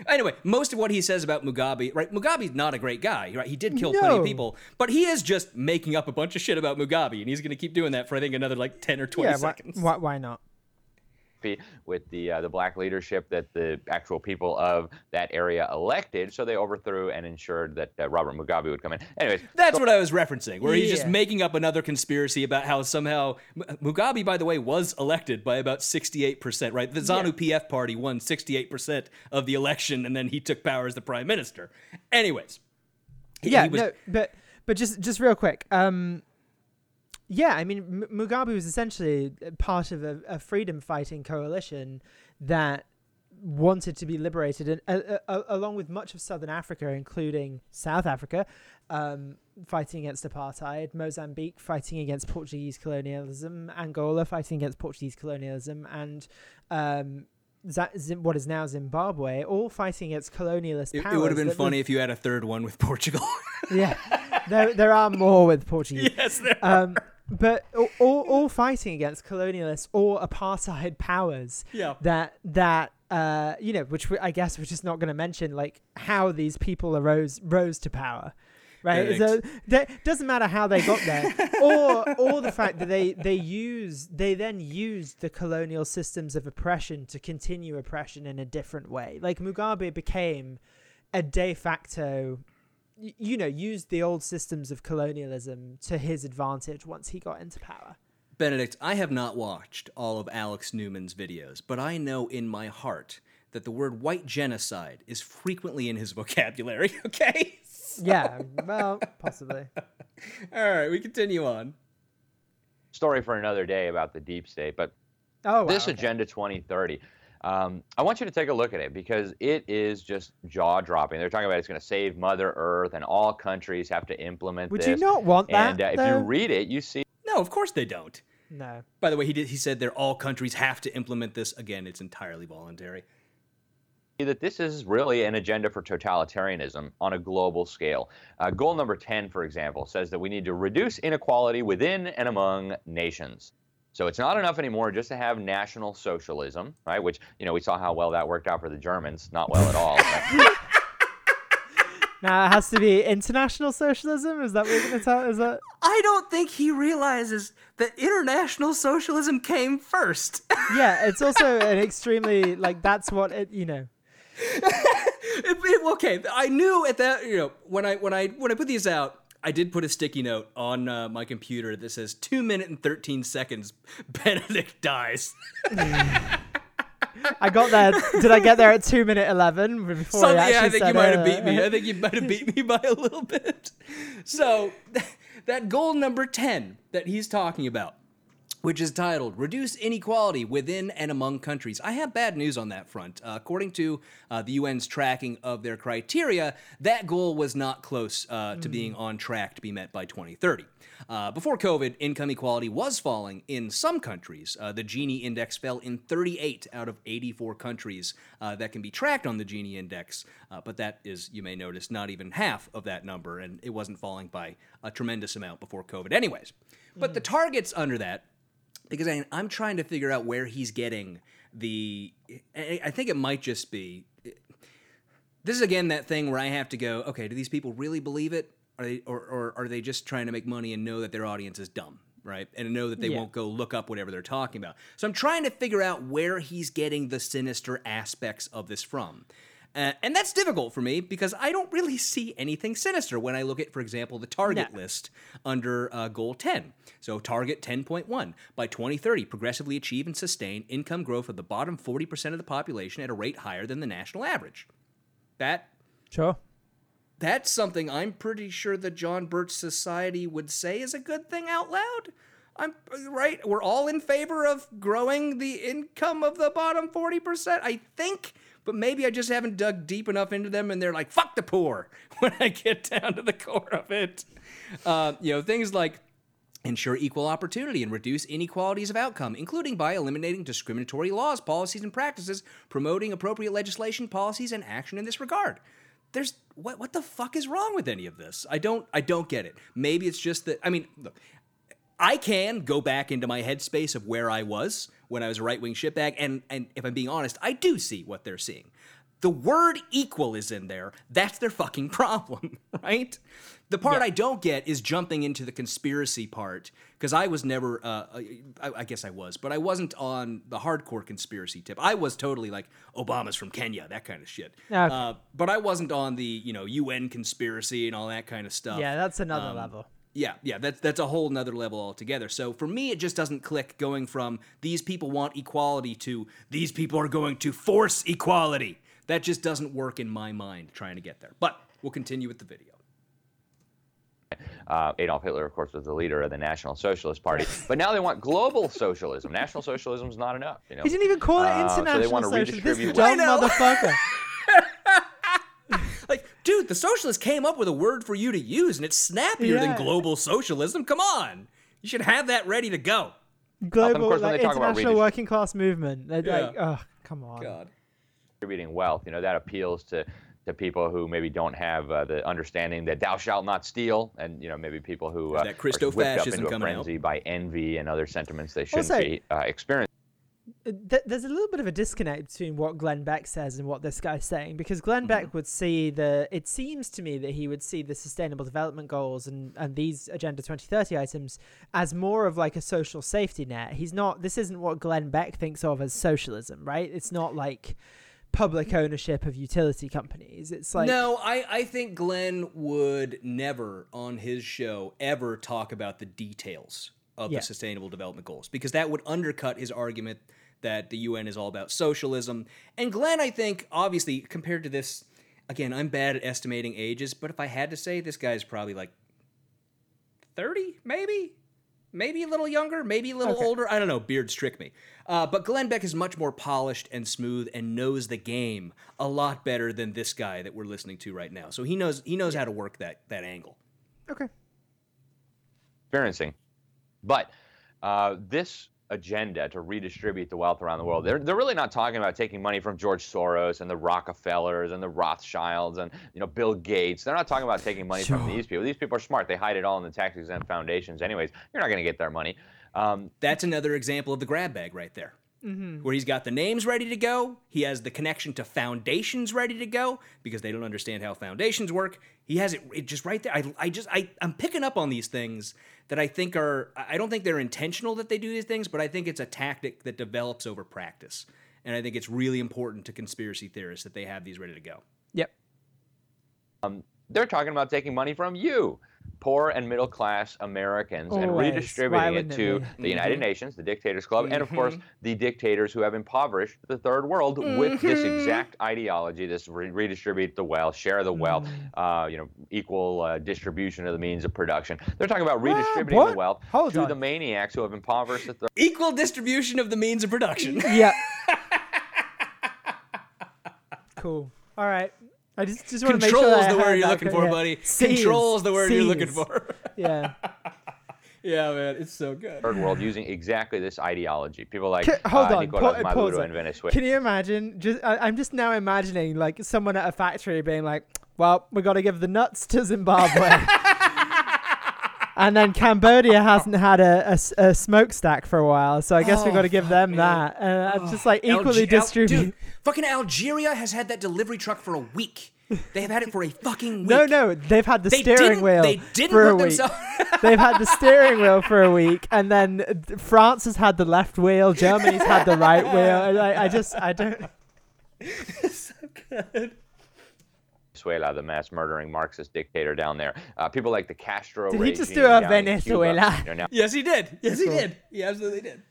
Speaker 1: Anyway, most of what he says about Mugabe, right? Mugabe's not a great guy, right? He did kill plenty of people, but he is just making up a bunch of shit about Mugabe, and he's going to keep doing that for I think another like ten or twenty
Speaker 6: yeah,
Speaker 1: seconds.
Speaker 6: why, why not?
Speaker 7: With the uh, the black leadership that the actual people of that area elected. So they overthrew and ensured that uh, Robert Mugabe would come in. Anyways,
Speaker 1: That's what I was referencing, where he's just making up another conspiracy about how somehow M- Mugabe, by the way, was elected by about 68%, right? The ZANU PF party won 68% of the election, and then he took power as the prime minister. Anyways. he-
Speaker 6: Yeah,
Speaker 1: he was-
Speaker 6: no, but but just just real quick. Um, yeah, I mean, M- Mugabe was essentially part of a, a freedom fighting coalition that wanted to be liberated, and uh, uh, along with much of southern Africa, including South Africa, um, fighting against apartheid, Mozambique fighting against Portuguese colonialism, Angola fighting against Portuguese colonialism, and um, what is now Zimbabwe, all fighting against colonialist
Speaker 1: It,
Speaker 6: powers.
Speaker 1: it would have been funny if you had a third one with Portugal.
Speaker 6: yeah, there there are more with Portuguese.
Speaker 1: yes, there
Speaker 6: Um, but all, all, all fighting against colonialist or apartheid powers
Speaker 1: Yeah.
Speaker 6: that that uh you know which we, I guess we're just not going to mention like how these people arose rose to power right? So that doesn't matter how they got there. Or or the fact that they they use they then used the colonial systems of oppression to continue oppression in a different way. Like Mugabe became a de facto you know used the old systems of colonialism to his advantage once he got into power
Speaker 1: Benedict, I have not watched all of Alex Newman's videos, but I know in my heart that the word white genocide is frequently in his vocabulary, okay?
Speaker 6: yeah well possibly
Speaker 1: All right, we continue on.
Speaker 7: Story for another day about the deep state, but
Speaker 6: oh wow,
Speaker 7: this
Speaker 6: okay.
Speaker 7: Agenda 2030. Um, I want you to take a look at it because it is just jaw dropping. They're talking about it's going to save Mother Earth and all countries have to implement
Speaker 6: would
Speaker 7: this.
Speaker 6: you not want that
Speaker 7: and uh, if you read it, you see
Speaker 1: No, of course they don't.
Speaker 6: no
Speaker 1: By the way, he did, he said that all countries have to implement this. Again, it's entirely voluntary.
Speaker 7: that this is really an agenda for totalitarianism on a global scale. Uh, goal number 10, for example, says that we need to reduce inequality within and among nations. So it's not enough anymore just to have national socialism, right? Which, you know, we saw how well that worked out for the Germans. Not well at all.
Speaker 6: now it has to be international socialism is that what you're going to tell is that
Speaker 1: I don't think he realizes that international socialism came first.
Speaker 6: yeah it's also an extremely like that's what it you know
Speaker 1: It- it- okay, I knew at that you know when I when I when I put these out, I did put a sticky note on uh, my computer that says two minute and thirteen seconds. Benedict dies.
Speaker 6: I got there. Did I get there at two minute eleven before
Speaker 1: Some-
Speaker 6: he actually
Speaker 1: yeah, I think you might have beat me. I think you might have beat me by a little bit. So that goal number ten that he's talking about. Which is titled Reduce Inequality Within and Among Countries. I have bad news on that front. Uh, according to uh, the UN's tracking of their criteria, that goal was not close uh, to being on track to be met by 2030. Uh, before COVID, income equality was falling in some countries. Uh, the Gini index fell in 38 out of 84 countries uh, that can be tracked on the Gini index, uh, but that is, you may notice, not even half of that number, and it wasn't falling by a tremendous amount before COVID, anyways. But the targets under that because I, I'm trying to figure out where he's getting the. I think it might just be. This is again that thing where I have to go. Okay, do these people really believe it? Are they, or, or are they just trying to make money and know that their audience is dumb, right? And know that they
Speaker 6: Yeah.
Speaker 1: won't go look up whatever they're talking about. So I'm trying to figure out where he's getting the sinister aspects of this from. Uh, and that's difficult for me because I don't really see anything sinister when I look at, for example, the target
Speaker 6: No.
Speaker 1: list under uh, goal 10. So, target 10.1 by 2030, progressively achieve and sustain income growth of the bottom 40% of the population at a rate higher than the national average. That
Speaker 6: Sure.
Speaker 1: that's something I'm pretty sure the John Birch Society would say is a good thing out loud. I'm right. We're all in favor of growing the income of the bottom 40%, I think. But maybe I just haven't dug deep enough into them and they're like, fuck the poor when I get down to the core of it. Uh, you know, things like ensure equal opportunity and reduce inequalities of outcome, including by eliminating discriminatory laws, policies, and practices, promoting appropriate legislation, policies, and action in this regard. There's what what the fuck is wrong with any of this? I don't I don't get it. Maybe it's just that I mean, look, I can go back into my headspace of where I was when I was a right wing shitbag, and and if I'm being honest, I do see what they're seeing. The word equal is in there. That's their fucking problem, right? The part I don't get is jumping into the conspiracy part because I was never, uh, I, I guess I was, but I wasn't on the hardcore conspiracy tip. I was totally like Obama's from Kenya, that kind of shit.
Speaker 6: Okay.
Speaker 1: Uh, but I wasn't on the you know UN conspiracy and all that kind of stuff.
Speaker 6: Yeah, that's another
Speaker 1: Um,
Speaker 6: level.
Speaker 1: Yeah, yeah, that's that's a whole nother level altogether. So for me, it just doesn't click going from these people want equality to these people are going to force equality. That just doesn't work in my mind trying to get there. But we'll continue with the video.
Speaker 7: Uh, Adolf Hitler, of course, was the leader of the National Socialist Party, but now they want global socialism. National socialism is not enough. You know,
Speaker 6: He didn't even call it
Speaker 7: Uh, so they
Speaker 6: international
Speaker 7: wanna
Speaker 6: socialism. This
Speaker 7: redistribute
Speaker 6: dumb
Speaker 1: wealth.
Speaker 6: motherfucker.
Speaker 1: Like, dude, the socialists came up with a word for you to use, and it's snappier
Speaker 6: Yeah.
Speaker 1: than global socialism. Come on, you should have that ready to go.
Speaker 6: Global,
Speaker 7: course,
Speaker 6: like,
Speaker 7: they about
Speaker 6: international working class movement. They're
Speaker 1: Yeah.
Speaker 6: like, oh, come on.
Speaker 1: God.
Speaker 7: distributing wealth. You know, that appeals to to people who maybe don't have uh, the understanding that thou shalt not steal, and you know maybe people who uh,
Speaker 1: That
Speaker 7: are whipped up into a
Speaker 1: coming out.
Speaker 7: frenzy by envy and other sentiments they shouldn't
Speaker 6: Also-
Speaker 7: be uh, experiencing.
Speaker 6: Th- there's a little bit of a disconnect between what Glenn Beck says and what this guy's saying because Glenn Beck mm-hmm. would see the it seems to me that he would see the sustainable development goals and and these agenda 2030 items as more of like a social safety net. He's not this isn't what Glenn Beck thinks of as socialism right? It's not like public ownership of utility companies. It's like
Speaker 1: no, I, I think Glenn would never on his show ever talk about the details of
Speaker 6: Yeah.
Speaker 1: the Sustainable Development Goals because that would undercut his argument that the UN is all about socialism. And Glenn, I think, obviously, compared to this, again, I'm bad at estimating ages, but if I had to say, this guy's probably like 30, maybe? Maybe a little younger, maybe a little
Speaker 6: Okay.
Speaker 1: older. I don't know. Beards trick me. Uh, but Glenn Beck is much more polished and smooth and knows the game a lot better than this guy that we're listening to right now. So he knows he knows how to work that that angle.
Speaker 6: okay
Speaker 7: experiencing. But uh, this agenda to redistribute the wealth around the world, they're, they're really not talking about taking money from George Soros and the Rockefellers and the Rothschilds and you know Bill Gates. They're not talking about taking money from these people. These people are smart. They hide it all in the tax exempt foundations. Anyways, you're not going to get their money. Um,
Speaker 1: That's another example of the grab bag right there. Where he's got the names ready to go, he has the connection to foundations ready to go because they don't understand how foundations work. He has it, it just right there. I, I just I I'm picking up on these things that I think are I don't think they're intentional that they do these things, but I think it's a tactic that develops over practice. And I think it's really important to conspiracy theorists that they have these ready to go.
Speaker 6: yep Um,
Speaker 7: they're talking about taking money from you, poor and middle class Americans, and
Speaker 6: Always. Why
Speaker 7: redistributing it
Speaker 6: wouldn't it
Speaker 7: to
Speaker 6: be?
Speaker 7: the United Nations, the Dictators Club, and of course the dictators who have impoverished the third world with this exact ideology: this re- redistribute the wealth, share the wealth, uh, you know, equal uh, distribution of the means of production. They're talking about redistributing
Speaker 6: what?
Speaker 7: the wealth
Speaker 6: Hold
Speaker 7: to
Speaker 6: on.
Speaker 7: the maniacs who have impoverished the third.
Speaker 1: Equal distribution of the means of production.
Speaker 6: yeah cool all right I just, just want to make
Speaker 1: Control
Speaker 6: sure
Speaker 1: is the word you're looking for,
Speaker 6: yeah.
Speaker 1: buddy.
Speaker 6: Seize.
Speaker 1: Control is the word you're looking for.
Speaker 6: yeah
Speaker 1: yeah, man, it's so good.
Speaker 7: third world using exactly this ideology. People like
Speaker 6: Ca- hold
Speaker 7: uh,
Speaker 6: on,
Speaker 7: Nicolas
Speaker 6: pa- pause
Speaker 7: Maduro in Venezuela.
Speaker 6: Can you imagine? Just I, I'm just now imagining like someone at a factory being like, "Well, we got to give the nuts to Zimbabwe." And then Cambodia hasn't had a a smokestack for a while, so I guess
Speaker 1: we've
Speaker 6: got to give them
Speaker 1: man.
Speaker 6: that. And uh, just like
Speaker 1: Alge-
Speaker 6: equally
Speaker 1: Al-
Speaker 6: distribute.
Speaker 1: dude, fucking Algeria has had that delivery truck for a week. They have had it for a fucking week.
Speaker 6: No, no, they've had the
Speaker 1: They
Speaker 6: steering wheel
Speaker 1: They didn't
Speaker 6: for a week.
Speaker 1: themselves.
Speaker 6: They've had the steering wheel for a week, and then France has had the left wheel. Germany's had the right wheel. I, I just, I don't.
Speaker 7: Venezuela, the mass murdering Marxist dictator down there. Uh, people like the Castro
Speaker 6: Did he just
Speaker 7: regime
Speaker 6: do a
Speaker 7: down in Cuba,
Speaker 6: Venezuela?
Speaker 7: you know, now,
Speaker 1: yes, he did. Yes, he did. He absolutely did.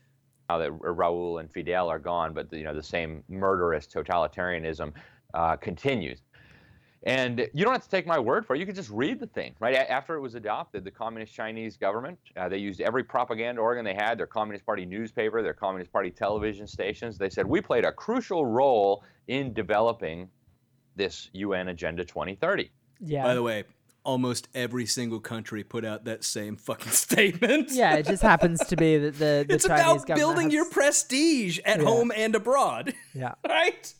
Speaker 7: now that Raul and Fidel are gone, but the, you know the same murderous totalitarianism uh, continues. And you don't have to take my word for it. You can just read the thing, right? After it was adopted, the Communist Chinese government, uh, they used every propaganda organ they had, their Communist Party newspaper, their Communist Party television stations. They said, we played a crucial role in developing this UN Agenda 2030.
Speaker 6: Yeah.
Speaker 1: By the way, almost every single country put out that same fucking statement.
Speaker 6: yeah, it just happens to be that the, the
Speaker 1: it's
Speaker 6: Chinese
Speaker 1: about building
Speaker 6: has-
Speaker 1: your prestige at
Speaker 6: Yeah.
Speaker 1: home and abroad.
Speaker 6: yeah
Speaker 1: right?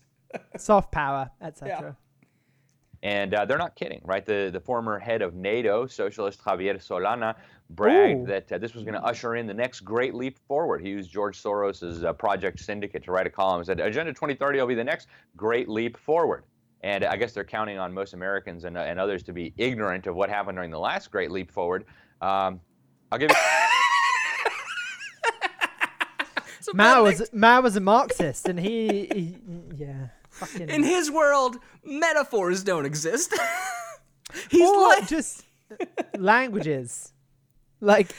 Speaker 6: soft power, etc.
Speaker 7: And uh, they're not kidding, right? The, the former head of NATO, socialist Javier Solana, bragged
Speaker 6: Ooh.
Speaker 7: that uh, this was going to usher in the next great leap forward. He used George Soros' uh, Project Syndicate to write a column. He said, Agenda 2030 will be the next great leap forward. And I guess they're counting on most Americans and, uh, and others to be ignorant of what happened during the last great leap forward. Um, I'll give you.
Speaker 1: So
Speaker 6: Mao was Mao was a Marxist, and he, he yeah, fucking.
Speaker 1: in his world, metaphors don't exist. He's
Speaker 6: or
Speaker 1: like
Speaker 6: just languages, like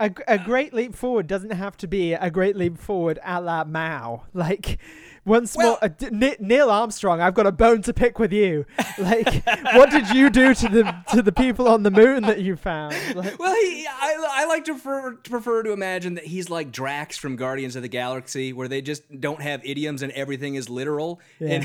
Speaker 6: a, a great leap forward doesn't have to be a great leap forward a la Mao. Like, once
Speaker 1: Well-
Speaker 6: more, uh, D- Neil Armstrong, I've got a bone to pick with you. Like, what did you do to the to the people on the moon that you found? Like,
Speaker 1: Well, he, I, I like to prefer, to prefer to imagine that he's like Drax from Guardians of the Galaxy, where they just don't have idioms and everything is literal in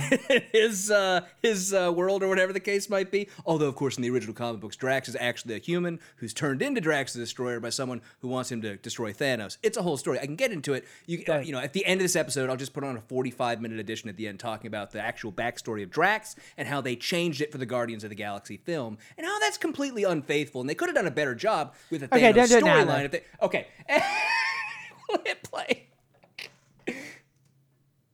Speaker 1: his uh, his uh, world or whatever the case might be. Although, of course, in the original comic books, Drax is actually a human who's turned into Drax the Destroyer by someone who wants him to destroy Thanos. It's a whole story. I can get into it. You, uh, you know, at the end of this episode, I'll just put on a 45 minute edition at the end talking about the actual backstory of Drax and how they changed it for the Guardians of the Galaxy film and how that's completely unfaithful. And they could have done a better job with the
Speaker 6: Okay,
Speaker 1: Thanos
Speaker 6: don't do it now,
Speaker 1: storyline.
Speaker 6: then.
Speaker 1: if Okay. we'll hit play.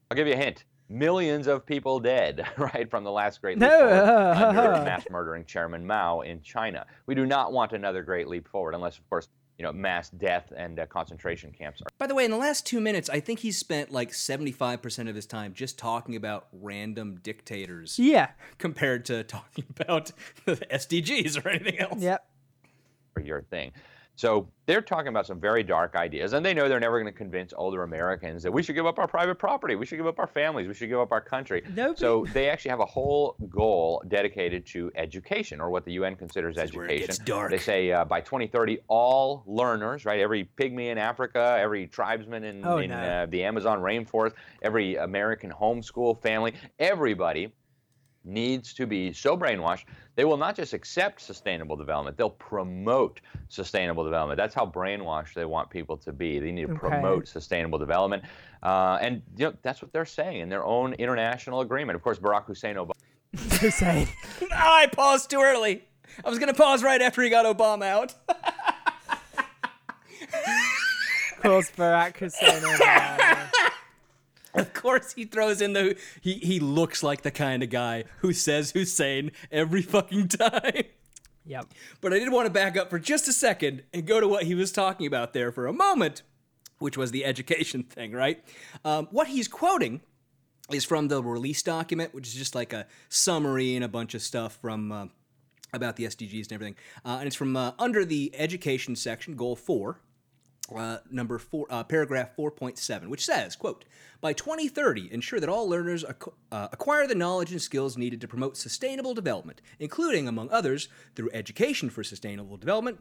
Speaker 7: I'll give you a hint. Millions of people dead, right, from the last great leap forward under mass murdering Chairman Mao in China. We do not want another great leap forward, unless, of course, you know, mass death and uh, concentration camps are.
Speaker 1: By the way, in the last two minutes, I think he spent like 75% of his time just talking about random dictators
Speaker 6: yeah.
Speaker 1: compared to talking about the SDGs or anything else.
Speaker 6: Yep.
Speaker 7: for your thing. So they're talking about some very dark ideas, and they know they're never going to convince older Americans that we should give up our private property, we should give up our families, we should give up our country.
Speaker 6: Nobody-
Speaker 7: So they actually have a whole goal dedicated to education, or what the UN considers
Speaker 1: is where it
Speaker 7: education.
Speaker 1: gets dark.
Speaker 7: They say uh, by 2030, all learners, right, every pygmy in Africa, every tribesman in,
Speaker 6: Oh,
Speaker 7: in
Speaker 6: no.
Speaker 7: uh, the Amazon rainforest, every American homeschool family, everybody needs to be so brainwashed they will not just accept sustainable development they'll promote sustainable development that's how brainwashed they want people to be they need to
Speaker 6: Okay.
Speaker 7: promote sustainable development uh, and you know that's what they're saying in their own international agreement of course barack hussein obama
Speaker 6: So saying.
Speaker 1: I paused too early. I was going to pause right after he got Obama out.
Speaker 6: Of course, Barack Hussein Obama.
Speaker 1: Of course, he throws in the. He, he looks like the kind of guy who says Hussein every fucking time.
Speaker 6: Yep.
Speaker 1: But I did want to back up for just a second and go to what he was talking about there for a moment, which was the education thing, right? Um, what he's quoting is from the release document, which is just like a summary and a bunch of stuff from uh, about the SDGs and everything. Uh, and it's from uh, under the education section, goal four, uh, number four, uh, paragraph 4.7, which says, quote, by 2030, ensure that all learners ac- uh, acquire the knowledge and skills needed to promote sustainable development, including, among others, through education for sustainable development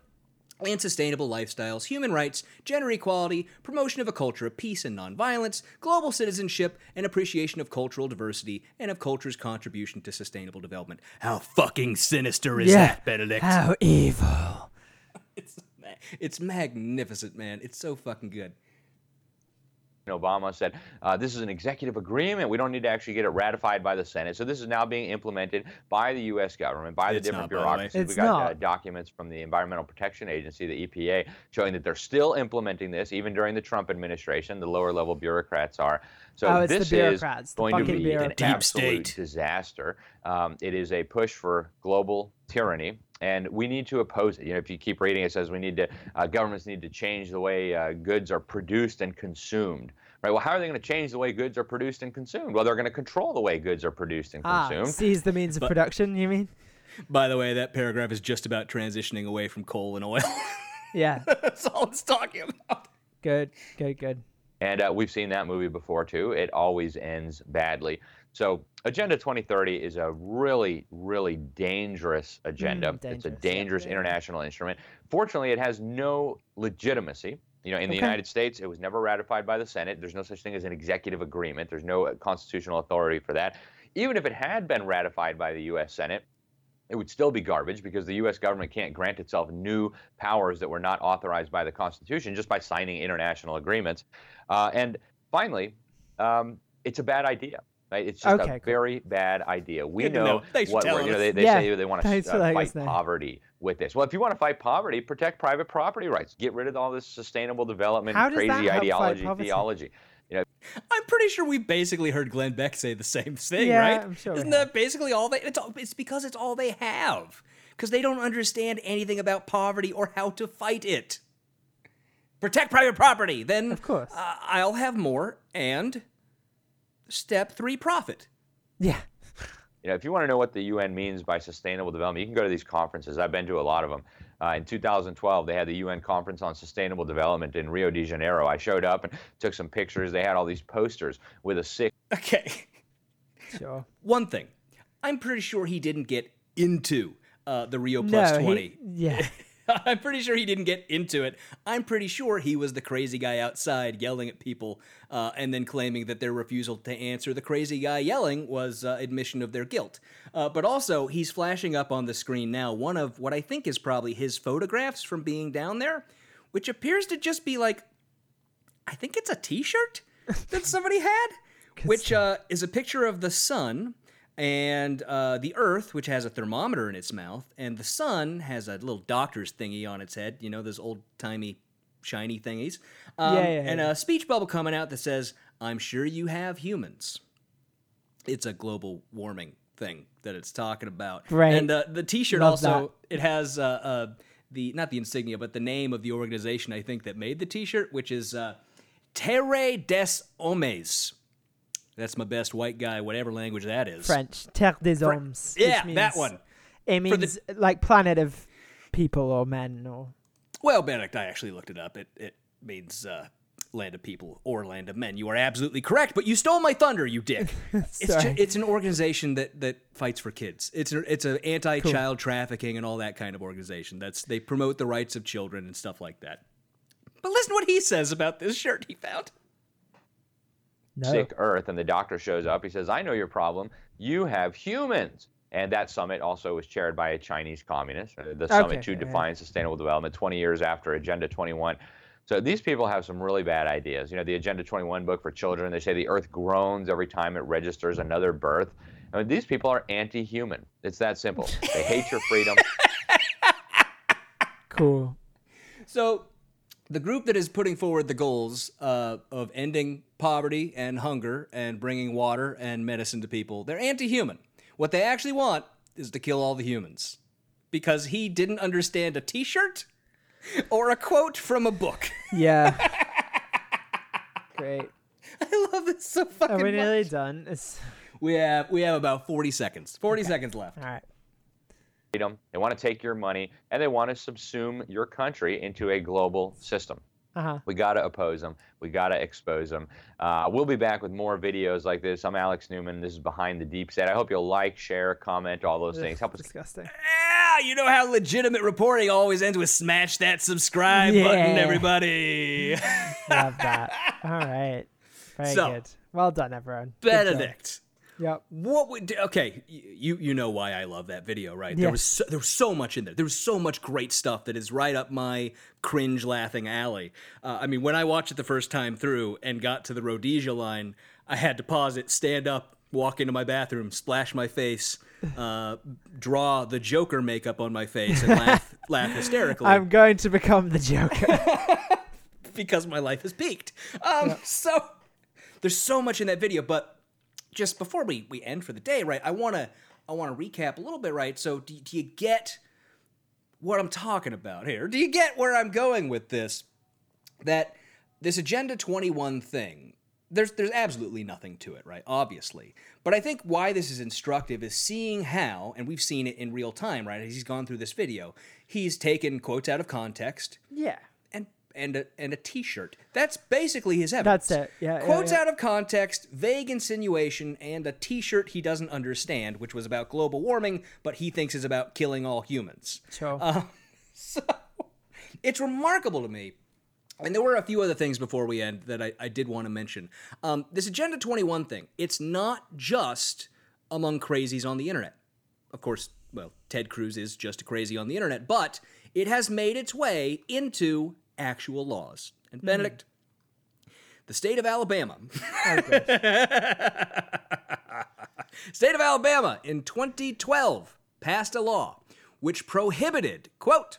Speaker 1: and sustainable lifestyles, human rights, gender equality, promotion of a culture of peace and nonviolence, global citizenship, and appreciation of cultural diversity and of culture's contribution to sustainable development. How fucking sinister is
Speaker 6: Yeah.
Speaker 1: that, Benedict?
Speaker 6: How evil.
Speaker 1: It's, ma- it's magnificent, man. It's so fucking good.
Speaker 7: Obama said, uh, this is an executive agreement. We don't need to actually get it ratified by the Senate. So this is now being implemented by the U.S. government, by the
Speaker 1: It's
Speaker 7: different
Speaker 1: not, by the
Speaker 7: bureaucracies.
Speaker 6: It's
Speaker 7: we got uh,
Speaker 6: not.
Speaker 7: documents from the Environmental Protection Agency, the EPA, showing that they're still implementing this, even during the Trump administration. The lower level bureaucrats are. So
Speaker 6: Oh,
Speaker 7: this
Speaker 6: bureaucrats,
Speaker 7: is going to be
Speaker 6: bureaucrats.
Speaker 7: an
Speaker 1: Deep
Speaker 7: absolute
Speaker 1: state.
Speaker 7: disaster. Um, it is a push for global tyranny, and we need to oppose it. You know, if you keep reading, it says we need to uh, governments need to change the way uh, goods are produced and consumed. Right. Well, how are they going to change the way goods are produced and consumed? Well, they're going to control the way goods are produced and
Speaker 6: Ah,
Speaker 7: consumed.
Speaker 6: seize the means of production, you mean?
Speaker 1: By the way, that paragraph is just about transitioning away from coal and oil.
Speaker 6: Yeah.
Speaker 1: That's all it's talking about.
Speaker 6: Good, good, good.
Speaker 7: And uh, we've seen that movie before too. It always ends badly. So Agenda 2030 is a really, really dangerous agenda.
Speaker 6: Mm,
Speaker 7: it's a
Speaker 6: dangerous, yeah,
Speaker 7: dangerous international instrument. Fortunately, it has no legitimacy. You know, in the
Speaker 6: Okay.
Speaker 7: United States, it was never ratified by the Senate. There's no such thing as an executive agreement. There's no constitutional authority for that. Even if it had been ratified by the U.S. Senate, it would still be garbage because the U.S. government can't grant itself new powers that were not authorized by the Constitution just by signing international agreements. Uh, and finally, um, it's a bad idea. Right? It's just
Speaker 6: Okay,
Speaker 7: a
Speaker 6: cool.
Speaker 7: very bad idea. We
Speaker 1: Good
Speaker 7: know,
Speaker 1: know.
Speaker 7: What we're, you know, they, they
Speaker 6: Yeah,
Speaker 7: say they want to
Speaker 6: thanks
Speaker 7: uh, fight
Speaker 6: us
Speaker 7: poverty with this. Well, if you want to fight poverty, protect private property rights. Get rid of all this sustainable development,
Speaker 6: How
Speaker 7: crazy ideology, theology. You know,
Speaker 1: I'm pretty sure we basically heard Glenn Beck say the same thing,
Speaker 6: Yeah,
Speaker 1: right?
Speaker 6: I'm sure
Speaker 1: Isn't that basically all they? It's, all, it's because it's all they have. Because they don't understand anything about poverty or how to fight it. Protect private property, then
Speaker 6: Of course.
Speaker 1: uh, I'll have more. And step three, profit.
Speaker 6: Yeah.
Speaker 7: You know, if you want to know what the UN means by sustainable development, you can go to these conferences. I've been to a lot of them. Uh, in 2012, they had the UN Conference on Sustainable Development in Rio de Janeiro. I showed up and took some pictures. They had all these posters with a sick
Speaker 1: Okay.
Speaker 6: Sure.
Speaker 1: One thing, I'm pretty sure he didn't get into uh, the Rio Plus
Speaker 6: no,
Speaker 1: 20.
Speaker 6: he, yeah.
Speaker 1: I'm pretty sure he didn't get into it. I'm pretty sure he was the crazy guy outside yelling at people uh, and then claiming that their refusal to answer the crazy guy yelling was uh, admission of their guilt. Uh, but also, he's flashing up on the screen now one of what I think is probably his photographs from being down there, which appears to just be like, I think it's a t shirt that somebody had, which uh, is a picture of the sun and uh, the Earth, which has a thermometer in its mouth, and the sun has a little doctor's thingy on its head. You know those old timey shiny thingies. Um,
Speaker 6: Yeah, yeah,
Speaker 1: and a speech bubble coming out that says, "I'm sure you have humans." It's a global warming thing that it's talking about.
Speaker 6: Great.
Speaker 1: And uh, the T-shirt
Speaker 6: Love
Speaker 1: also it has uh, uh, the not the insignia, but the name of the organization I think that made the T-shirt, which is uh, Terre des Hommes. That's my best white guy, whatever language that is.
Speaker 6: French. Terre des Hommes. which
Speaker 1: Yeah, that one.
Speaker 6: It
Speaker 1: For the-
Speaker 6: means like planet of people or men or.
Speaker 1: Well, Benedict, I actually looked it up. It it means uh, land of people or land of men. You are absolutely correct, but you stole my thunder, you dick. it's it's an organization that that fights for kids. It's a, it's an anti-child trafficking and all that kind of organization. That's they promote the rights of children and stuff like that. But listen to what he says about this shirt he found.
Speaker 6: No.
Speaker 7: sick Earth, and the doctor shows up. He says, "I know your problem. You have humans." And that summit also was chaired by a Chinese communist. uh, The summit
Speaker 6: Okay,
Speaker 7: to
Speaker 6: yeah.
Speaker 7: define sustainable development, 20 years after Agenda 21. So these people have some really bad ideas. You know, the Agenda 21 book for children. They say the Earth groans every time it registers another birth. I mean, these people are anti-human. It's that simple. They hate your freedom.
Speaker 6: Cool.
Speaker 1: So, the group that is putting forward the goals uh, of ending poverty and hunger and bringing water and medicine to people, they're anti human. What they actually want is to kill all the humans. Because he didn't understand a t shirt or a quote from a book.
Speaker 6: Yeah. Great.
Speaker 1: I love this so fucking
Speaker 6: Are we
Speaker 1: much.
Speaker 6: nearly done? It's,
Speaker 1: We have, we have about 40 seconds. 40 seconds left.
Speaker 6: all right.
Speaker 7: Freedom. They want to take your money, and they want to subsume your country into a global system.
Speaker 6: Uh huh.
Speaker 7: We got to oppose them. We got to expose them. Uh, we'll be back with more videos like this. I'm Alex Newman. This is Behind the Deep State. I hope you'll like, share, comment, all those things. Help us
Speaker 6: Disgusting.
Speaker 1: Yeah, you know how legitimate reporting always ends with smash that subscribe button, everybody.
Speaker 6: Love that. All right. Very
Speaker 1: So,
Speaker 6: good. Well done, everyone. Good.
Speaker 1: Benedict.
Speaker 6: Yep.
Speaker 1: What would okay? You you know why I love that video, right? There was so, there was so much in there. There was so much great stuff that is right up my cringe laughing alley. Uh, I mean, when I watched it the first time through and got to the Rhodesia line, I had to pause it, stand up, walk into my bathroom, splash my face, uh, draw the Joker makeup on my face, and laugh laugh hysterically
Speaker 6: I'm going to become the Joker.
Speaker 1: because my life has peaked. Um, So there's so much in that video, but just before we, we end for the day, right? I want to I want to recap a little bit, right? So do, do you get what I'm talking about here? Do you get where I'm going with this? That this Agenda 21 thing, there's there's absolutely nothing to it, right? Obviously. But I think why this is instructive is seeing how, and we've seen it in real time, right? As he's gone through this video, he's taken quotes out of context
Speaker 6: yeah.
Speaker 1: And a, and a t-shirt. That's basically his evidence.
Speaker 6: That's it. Yeah, yeah,
Speaker 1: Quotes
Speaker 6: yeah.
Speaker 1: out of context, vague insinuation, and a t-shirt he doesn't understand, which was about global warming, but he thinks is about killing all humans.
Speaker 6: Sure.
Speaker 1: Uh, so it's remarkable to me. And there were a few other things before we end that I, I did want to mention. Um, this Agenda 21 thing, it's not just among crazies on the internet. Of course, well, Ted Cruz is just a crazy on the internet, but it has made its way into actual laws. And hmm. Benedict, the state of Alabama. Oh, state of Alabama in 2012 passed a law which prohibited, quote,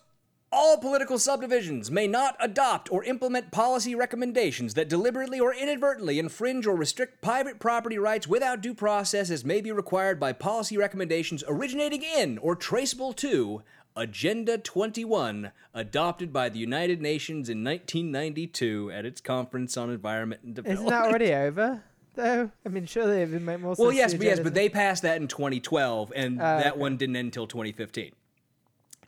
Speaker 1: all political subdivisions may not adopt or implement policy recommendations that deliberately or inadvertently infringe or restrict private property rights without due process as may be required by policy recommendations originating in or traceable to Agenda 21, adopted by the United Nations in 1992 at its Conference on Environment and Development.
Speaker 6: Isn't that already over? Though I mean, surely it would make more sense.
Speaker 1: Well, yes, but yes, but they passed that in 2012, and
Speaker 6: Uh,
Speaker 1: that
Speaker 6: okay.
Speaker 1: one didn't end until 2015.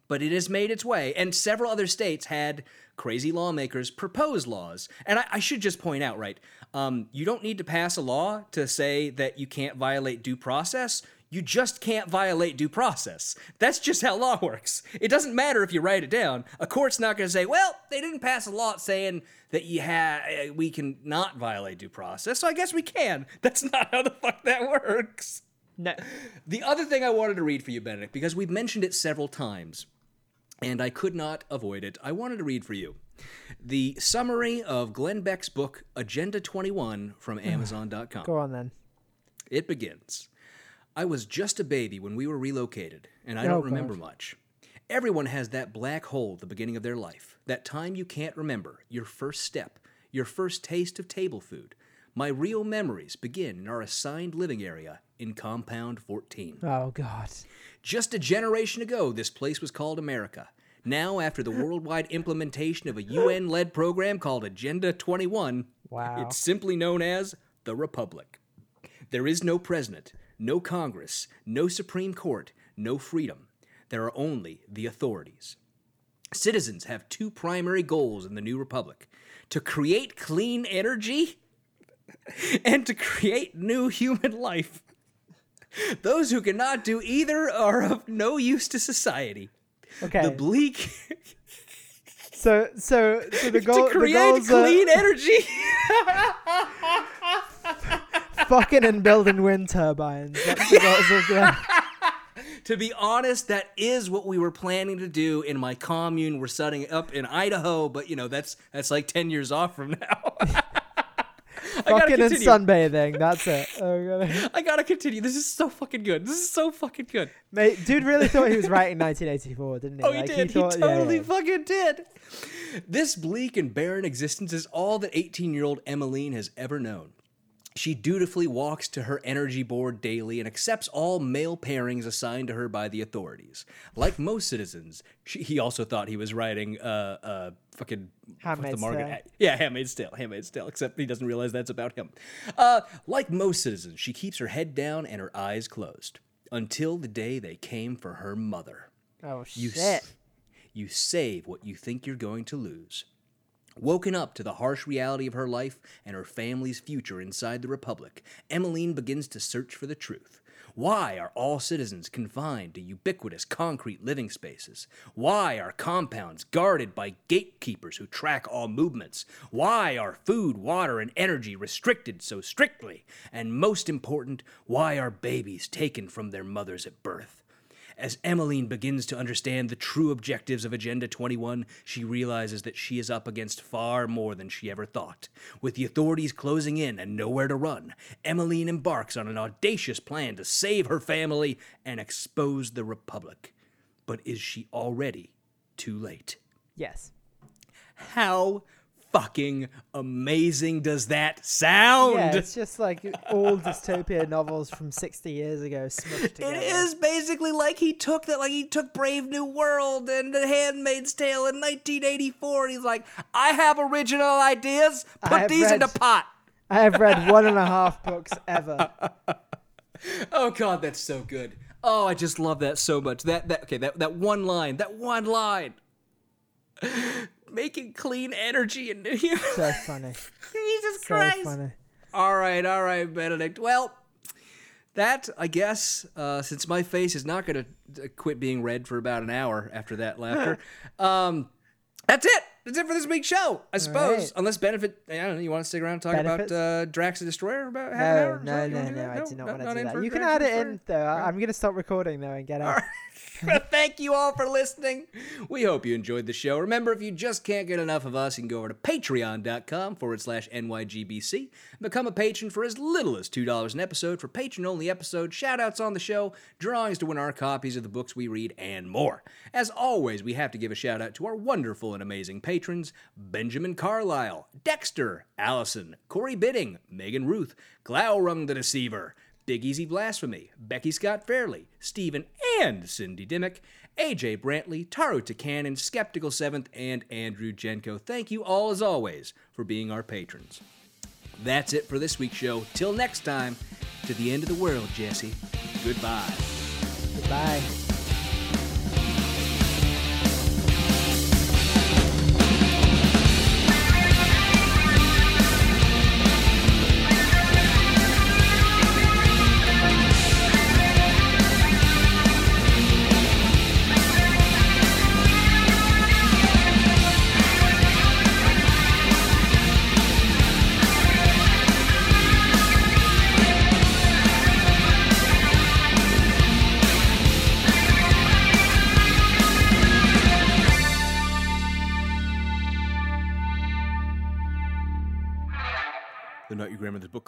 Speaker 1: but it has made its way. And several other states had crazy lawmakers propose laws. And I, I should just point out, right? Um, you don't need to pass a law to say that you can't violate due process. You just can't violate due process. That's just how law works. It doesn't matter if you write it down. A court's not going to say, "Well, they didn't pass a law saying that you have uh, we can not violate due process, so I guess we can." That's not how the fuck that works.
Speaker 6: No.
Speaker 1: The other thing I wanted to read for you, Benedict, because we've mentioned it several times, and I could not avoid it. I wanted to read for you the summary of Glenn Beck's book Agenda 21 from Amazon.com.
Speaker 6: Go on then.
Speaker 1: It begins. I was just a baby when we were relocated, and I
Speaker 6: Oh,
Speaker 1: don't
Speaker 6: God.
Speaker 1: remember much. Everyone has that black hole at the beginning of their life, that time you can't remember, your first step, your first taste of table food. My real memories begin in our assigned living area in Compound 14.
Speaker 6: Oh God.
Speaker 1: Just a generation ago, this place was called America. Now, after the worldwide implementation of a UN led program called Agenda 21,
Speaker 6: Wow.
Speaker 1: it's simply known as the Republic. There is no president, no Congress, no Supreme Court, no freedom. There are only the authorities. Citizens have two primary goals in the new republic to create clean energy and to create new human life. Those who cannot do either are of no use to society.
Speaker 6: Okay.
Speaker 1: The bleak
Speaker 6: So so so the goal
Speaker 1: to
Speaker 6: the
Speaker 1: create
Speaker 6: goals are
Speaker 1: clean energy.
Speaker 6: fucking and building wind turbines. That's goals of
Speaker 1: to be honest, that is what we were planning to do in my commune we're setting up in Idaho, but you know, that's that's like 10 years off from now.
Speaker 6: Fucking and sunbathing. That's it. Oh, God.
Speaker 1: I gotta continue. This is so fucking good. This is so fucking good.
Speaker 6: Mate, dude really thought he was writing 1984, didn't he?
Speaker 1: Oh, he
Speaker 6: Like,
Speaker 1: did. He,
Speaker 6: thought- yeah,
Speaker 1: totally
Speaker 6: yeah.
Speaker 1: fucking did. This bleak and barren existence is all that 18 year old Emmeline has ever known. She dutifully walks to her energy board daily and accepts all male pairings assigned to her by the authorities. Like most citizens, she, he also thought he was writing uh, uh, fucking the
Speaker 6: Handmaid's
Speaker 1: Margaret?
Speaker 6: Tale.
Speaker 1: Yeah, Handmaid's Tale. Handmaid's Tale. Except he doesn't realize that's about him. Uh, like most citizens, she keeps her head down and her eyes closed until the day they came for her mother.
Speaker 6: Oh
Speaker 1: You,
Speaker 6: shit.
Speaker 1: s- you save what you think you're going to lose. Woken up to the harsh reality of her life and her family's future inside the Republic, Emmeline begins to search for the truth. Why are all citizens confined to ubiquitous concrete living spaces? Why are compounds guarded by gatekeepers who track all movements? Why are food, water, and energy restricted so strictly? And most important, why are babies taken from their mothers at birth? As Emmeline begins to understand the true objectives of Agenda 21, she realizes that she is up against far more than she ever thought. With the authorities closing in and nowhere to run, Emmeline embarks on an audacious plan to save her family and expose the Republic. But is she already too late?
Speaker 6: Yes.
Speaker 1: How fucking amazing does that sound?
Speaker 6: Yeah, it's just like all dystopia novels from 60 years ago smushed together.
Speaker 1: It is basically like he took that, like he took Brave New World and The Handmaid's Tale in 1984, and he's like, I have original ideas. Put these in the pot.
Speaker 6: I have read one and a half books ever.
Speaker 1: Oh God, that's so good. Oh, I just love that so much. That that okay, that that one line, that one line. Making clean energy and
Speaker 6: So funny.
Speaker 1: Jesus
Speaker 6: So
Speaker 1: Christ.
Speaker 6: funny.
Speaker 1: All right, all right, Benedict. Well, that I guess, uh, since my face is not going to quit being red for about an hour after that laughter, um, that's it. That's it for this week's show, I suppose.
Speaker 6: right.
Speaker 1: Unless benefit, I don't know. You want to stick around and talk
Speaker 6: Benefits?
Speaker 1: about uh, Drax the Destroyer about half an
Speaker 6: No,
Speaker 1: hour? or
Speaker 6: no,
Speaker 1: so?
Speaker 6: No, no. I do not want to do that. You can add it in, though. I- I'm going to stop recording, though, and get out.
Speaker 1: Thank you all for listening. We hope you enjoyed the show. Remember, if you just can't get enough of us, you can go over to patreon.com forward slash NYGBC and become a patron for as little as $2 an episode for patron only episodes, shout outs on the show, drawings to win our copies of the books we read, and more. As always, we have to give a shout out to our wonderful and amazing patrons Benjamin Carlisle, Dexter, Allison, Corey Bidding, Megan Ruth, Glaurung the Deceiver, Big Easy Blasphemy, Becky Scott Fairley, Stephen and Cindy Dimmick, AJ Brantley, Taro Takanen, Skeptical Seventh, and Andrew Jenko. Thank you all, as always, for being our patrons. That's it for this week's show. Till next time, to the end of the world, Jesse. Goodbye.
Speaker 6: Goodbye.